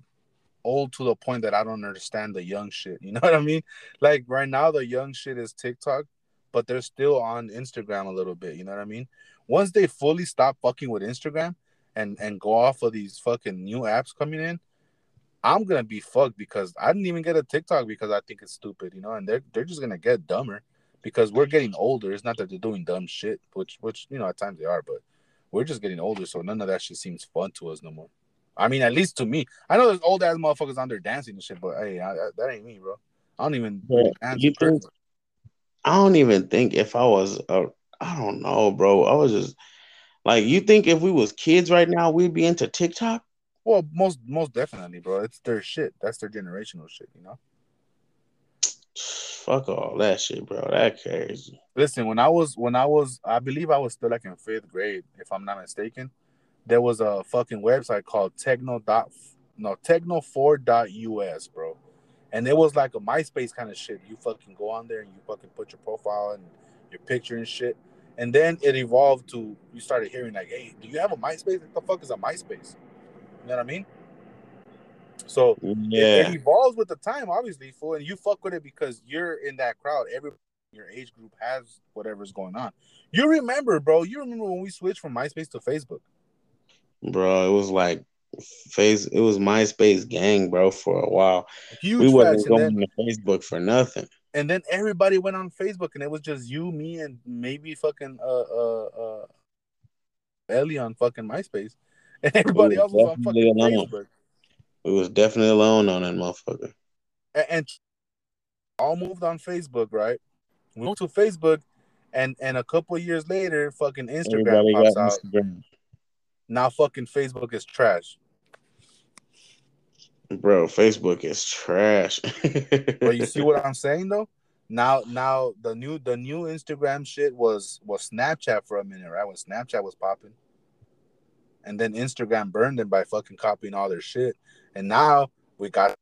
old to the point that I don't understand the young shit. <laughs> You know what I mean? Like right now, the young shit is TikTok, but they're still on Instagram a little bit. You know what I mean? Once they fully stop fucking with Instagram and and go off of these fucking new apps coming in, I'm gonna be fucked because I didn't even get a TikTok because I think it's stupid, you know, and they're they're just gonna get dumber because we're getting older. It's not that they're doing dumb shit, which which you know at times they are, but we're just getting older, so none of that shit seems fun to us no more. I mean, at least to me. I know there's old ass motherfuckers on there dancing and shit, but hey, I, I, that ain't me, bro. I don't even you think I don't even think if I was a I don't know, bro. I was just like you think if we was kids right now, we'd be into TikTok? Well, most most definitely, bro. It's their shit. That's their generational shit, you know. Fuck all that shit, bro. That crazy. Listen, when I was when I was I believe I was still like in fifth grade, if I'm not mistaken, there was a fucking website called Techno dot no Techno4.us, bro. And it was like a MySpace kind of shit. You fucking go on there and you fucking put your profile and your picture and shit. And then it evolved to you started hearing like, hey, do you have a MySpace? What the fuck is a MySpace? You know what I mean? So it, Yeah. it evolves with the time, obviously, fool, and you fuck with it because you're in that crowd. Every your age group has whatever's going on. You remember, bro? You remember when we switched from MySpace to Facebook? Bro, it was like face it was MySpace gang, bro, for a while. Huge we wasn't going then to Facebook for nothing. and then everybody went on Facebook, and it was just you, me, and maybe fucking uh uh uh Ellie on fucking MySpace, <laughs> and everybody was else was on fucking. Facebook. We was definitely alone on that motherfucker. and, and all moved on Facebook, right? We moved to Facebook, and and a couple years later, fucking Instagram Everybody pops out. Instagram. Now fucking Facebook is trash. Bro, Facebook is trash. But you <laughs> see what I'm saying though? Now now the new the new Instagram shit was was Snapchat for a minute, right? When Snapchat was popping. And then Instagram burned them by fucking copying all their shit. And now we got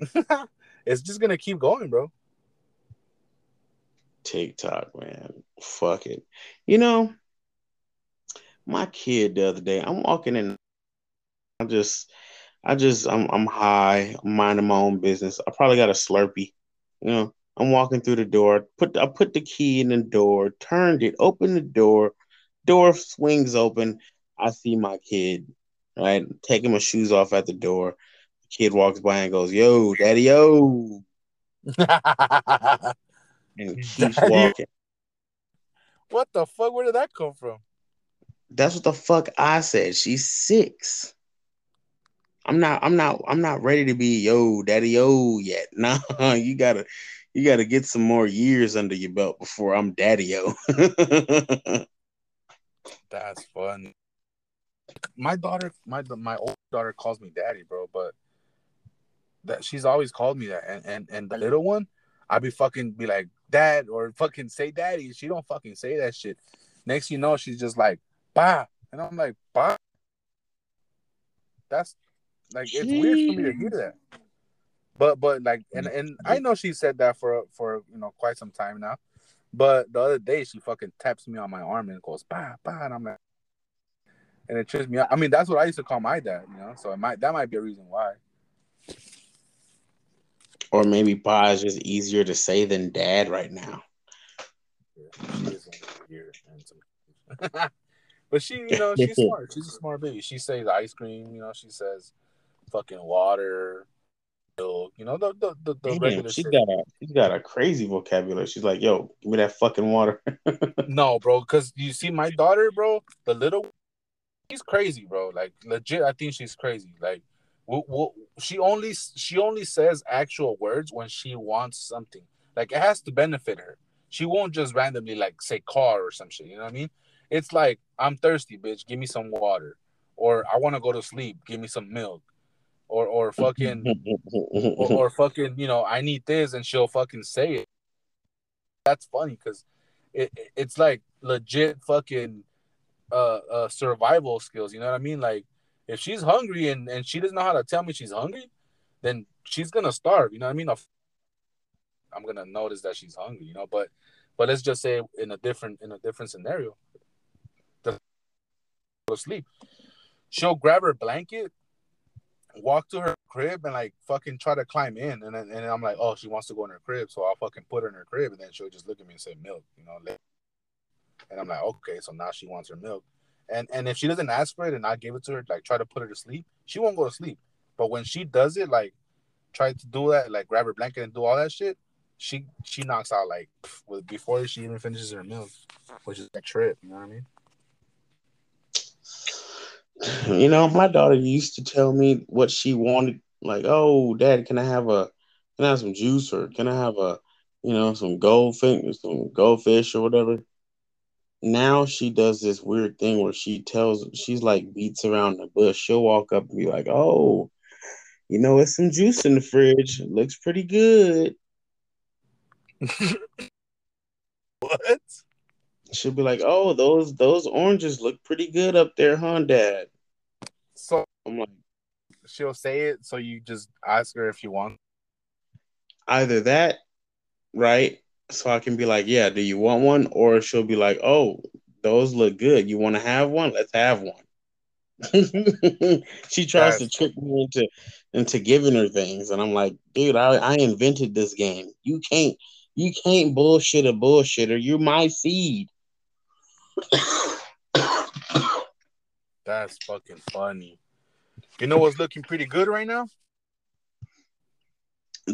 <laughs> it's just gonna keep going, bro. TikTok, man. Fuck it. You know, my kid the other day, I'm walking in. I just, I just, I'm, I'm high. I'm minding my own business. I probably got a Slurpee. You know, I'm walking through the door. Put, I put the key in the door, turned it, opened the door. Door swings open. I see my kid, right, taking my shoes off at the door. The kid walks by and goes, "Yo, daddy, yo," <laughs> and keeps walking. what the fuck? Where did that come from? That's what the fuck I said. She's six. I'm not. I'm not. I'm not ready to be yo, daddy, yo yet. <laughs> Nah, you gotta. You gotta get some more years under your belt before I'm daddy yo. <laughs> That's fun. My daughter, my my old daughter calls me daddy, bro. But that she's always called me that, and and and the little one, I be fucking be like dad or fucking say daddy. She don't fucking say that shit. Next you know, she's just like bah, and I'm like bah. That's like it's weird for me to hear that. But but like and and I know she said that for for you know quite some time now. But the other day she fucking taps me on my arm and goes bah bah, and I'm like, and it trips me out. I mean that's what I used to call my dad, you know. So it might that might be a reason why. or maybe pa is just easier to say than dad right now. She is weird and some- <laughs> but she, you know, she's <laughs> smart. She's a smart baby. She says ice cream, you know. She says fucking water, milk, you know, the the the, the Damn, regular she shit. got a she got a crazy vocabulary. She's like, yo, give me that fucking water. <laughs> No, bro, because you see my daughter, bro, the little, she's crazy, bro. Like legit, I think she's crazy. Like, w- w- she only she only says actual words when she wants something. Like it has to benefit her. She won't just randomly like say car or some shit. You know what I mean? It's like I'm thirsty, bitch. Give me some water, or I want to go to sleep. Give me some milk, or or fucking <laughs> or, or fucking you know I need this, and she'll fucking say it. That's funny because it, it- it's like legit fucking uh, uh survival skills. You know what I mean? Like if she's hungry and and she doesn't know how to tell me she's hungry, then she's gonna starve. You know what I mean? I'm gonna notice that she's hungry. You know, but but let's just say in a different in a different scenario, go sleep. She'll grab her blanket, walk to her crib, and like fucking try to climb in, and then and I'm like, oh, she wants to go in her crib, so I'll fucking put her in her crib, and then she'll just look at me and say milk, you know. And I'm like, okay, so now she wants her milk, and and if she doesn't ask for it and I give it to her, like try to put her to sleep, she won't go to sleep. But when she does it, like try to do that, like grab her blanket and do all that shit, she she knocks out like with before she even finishes her milk, which is a trip. You know what I mean? You know, my daughter used to tell me what she wanted. Like, oh, dad, can I have a can I have some juice or can I have a, you know, some goldfish, some goldfish or whatever? Now she does this weird thing where she tells, she's like beats around the bush. She'll walk up and be like, "Oh, you know, it's some juice in the fridge. It looks pretty good." <laughs> what? She'll be like, "Oh, those those oranges look pretty good up there, huh, Dad?" So I'm like, she'll say it, so you just ask her if you want. either that, right? So I can be like, "Yeah, do you want one?" Or she'll be like, "Oh, those look good. You want to have one? Let's have one." <laughs> she tries That's to trick me into into giving her things, and I'm like, "Dude, I, I invented this game. You can't you can't bullshit a bullshitter. You're my seed." That's fucking funny. You know what's looking pretty good right now?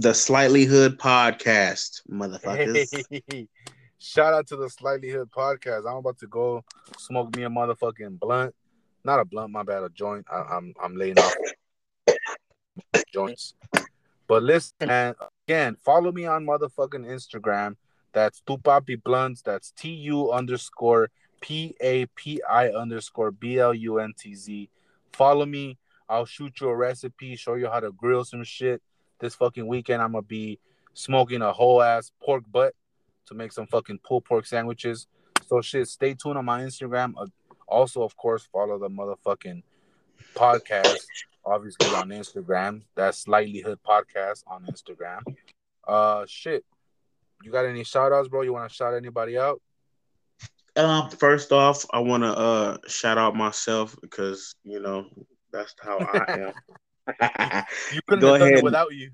The Slightly Hood podcast, motherfuckers. <laughs> Shout out to the Slightly Hood podcast. I'm about to go smoke me a motherfucking blunt. Not a blunt, my bad, a joint. I, I'm I'm laying off joints. But listen, man, again, follow me on motherfucking Instagram. That's Tupapi Blunts. That's T U underscore P A P I underscore B L U N T Z. Follow me. I'll shoot you a recipe, show you how to grill some shit. This fucking weekend, I'm gonna be smoking a whole ass pork butt to make some fucking pulled pork sandwiches. So shit, stay tuned on my Instagram. Uh, Also, of course, follow the motherfucking podcast, obviously on Instagram. That's Slightly Hood Podcast on Instagram. Uh shit. You got any shout outs, bro? You wanna shout anybody out? Um, first off, I want to uh shout out myself because you know that's how I <laughs> am. You <laughs> couldn't Go have done ahead. it without you.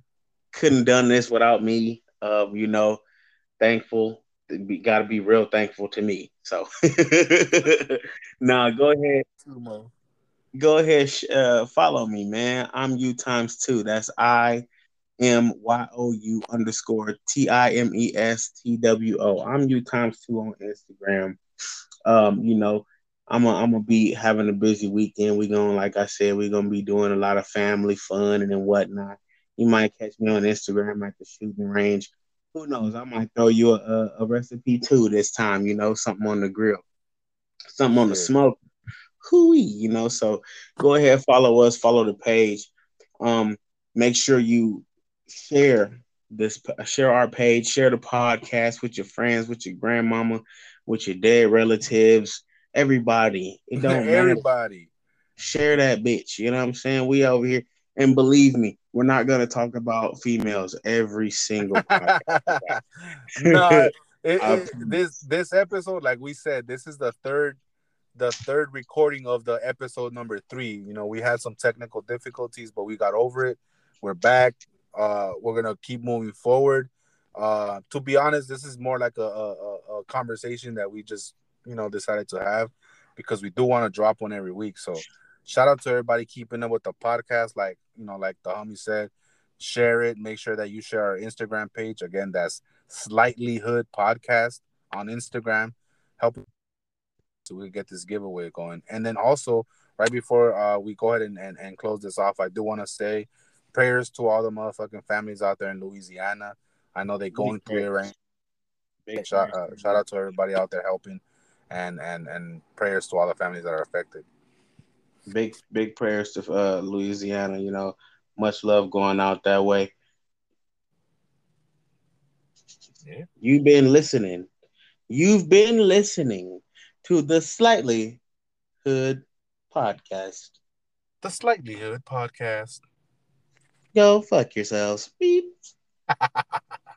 Couldn't done this without me. Um, you know, thankful. Got to be real thankful to me. So, <laughs> nah, go ahead. Sumo. Go ahead. Uh, follow me, man. I'm you times two. That's I M Y O U underscore T I M E S T W O. I'm you times two on Instagram. Um, you know, I'm gonna I'm gonna be having a busy weekend. We're gonna, like I said, we're gonna be doing a lot of family fun and then whatnot. You might catch me on Instagram at the shooting range. Who knows? I might throw you a, a, a recipe too this time. You know, something on the grill, something on the smoke. Hooey, you know. So go ahead, follow us, follow the page. Um, make sure you share this, share our page, share the podcast with your friends, with your grandmama, with your dead relatives, everybody. It <laughs> don't matter. Everybody. Share that bitch. You know what I'm saying? We over here, and believe me, we're not gonna talk about females every single. <laughs> no, <laughs> it- it- this this episode, like we said, this is the third the third recording of the episode number three. You know, we had some technical difficulties, but we got over it. We're back. Uh, we're gonna keep moving forward. Uh, to be honest, this is more like a, a- a conversation that we just you know decided to have because we do want to drop one every week. So shout out to everybody keeping up with the podcast. Like you know, like the homie said, share it. Make sure that you share our Instagram page. Again, that's Slightly Hood Podcast on Instagram. Help so we get this giveaway going. And then also, right before uh, we go ahead and, and, and close this off, I do want to say prayers to all the motherfucking families out there in Louisiana. I know they're going through it right. Big Shout, uh, shout out to everybody out there helping, and and and prayers to all the families that are affected. big big prayers to uh, Louisiana. You know, much love going out that way. Yeah. You've been listening. You've been listening to the Slightly Hood podcast. The Slightly Hood Podcast. Go fuck yourselves. Beep. <laughs>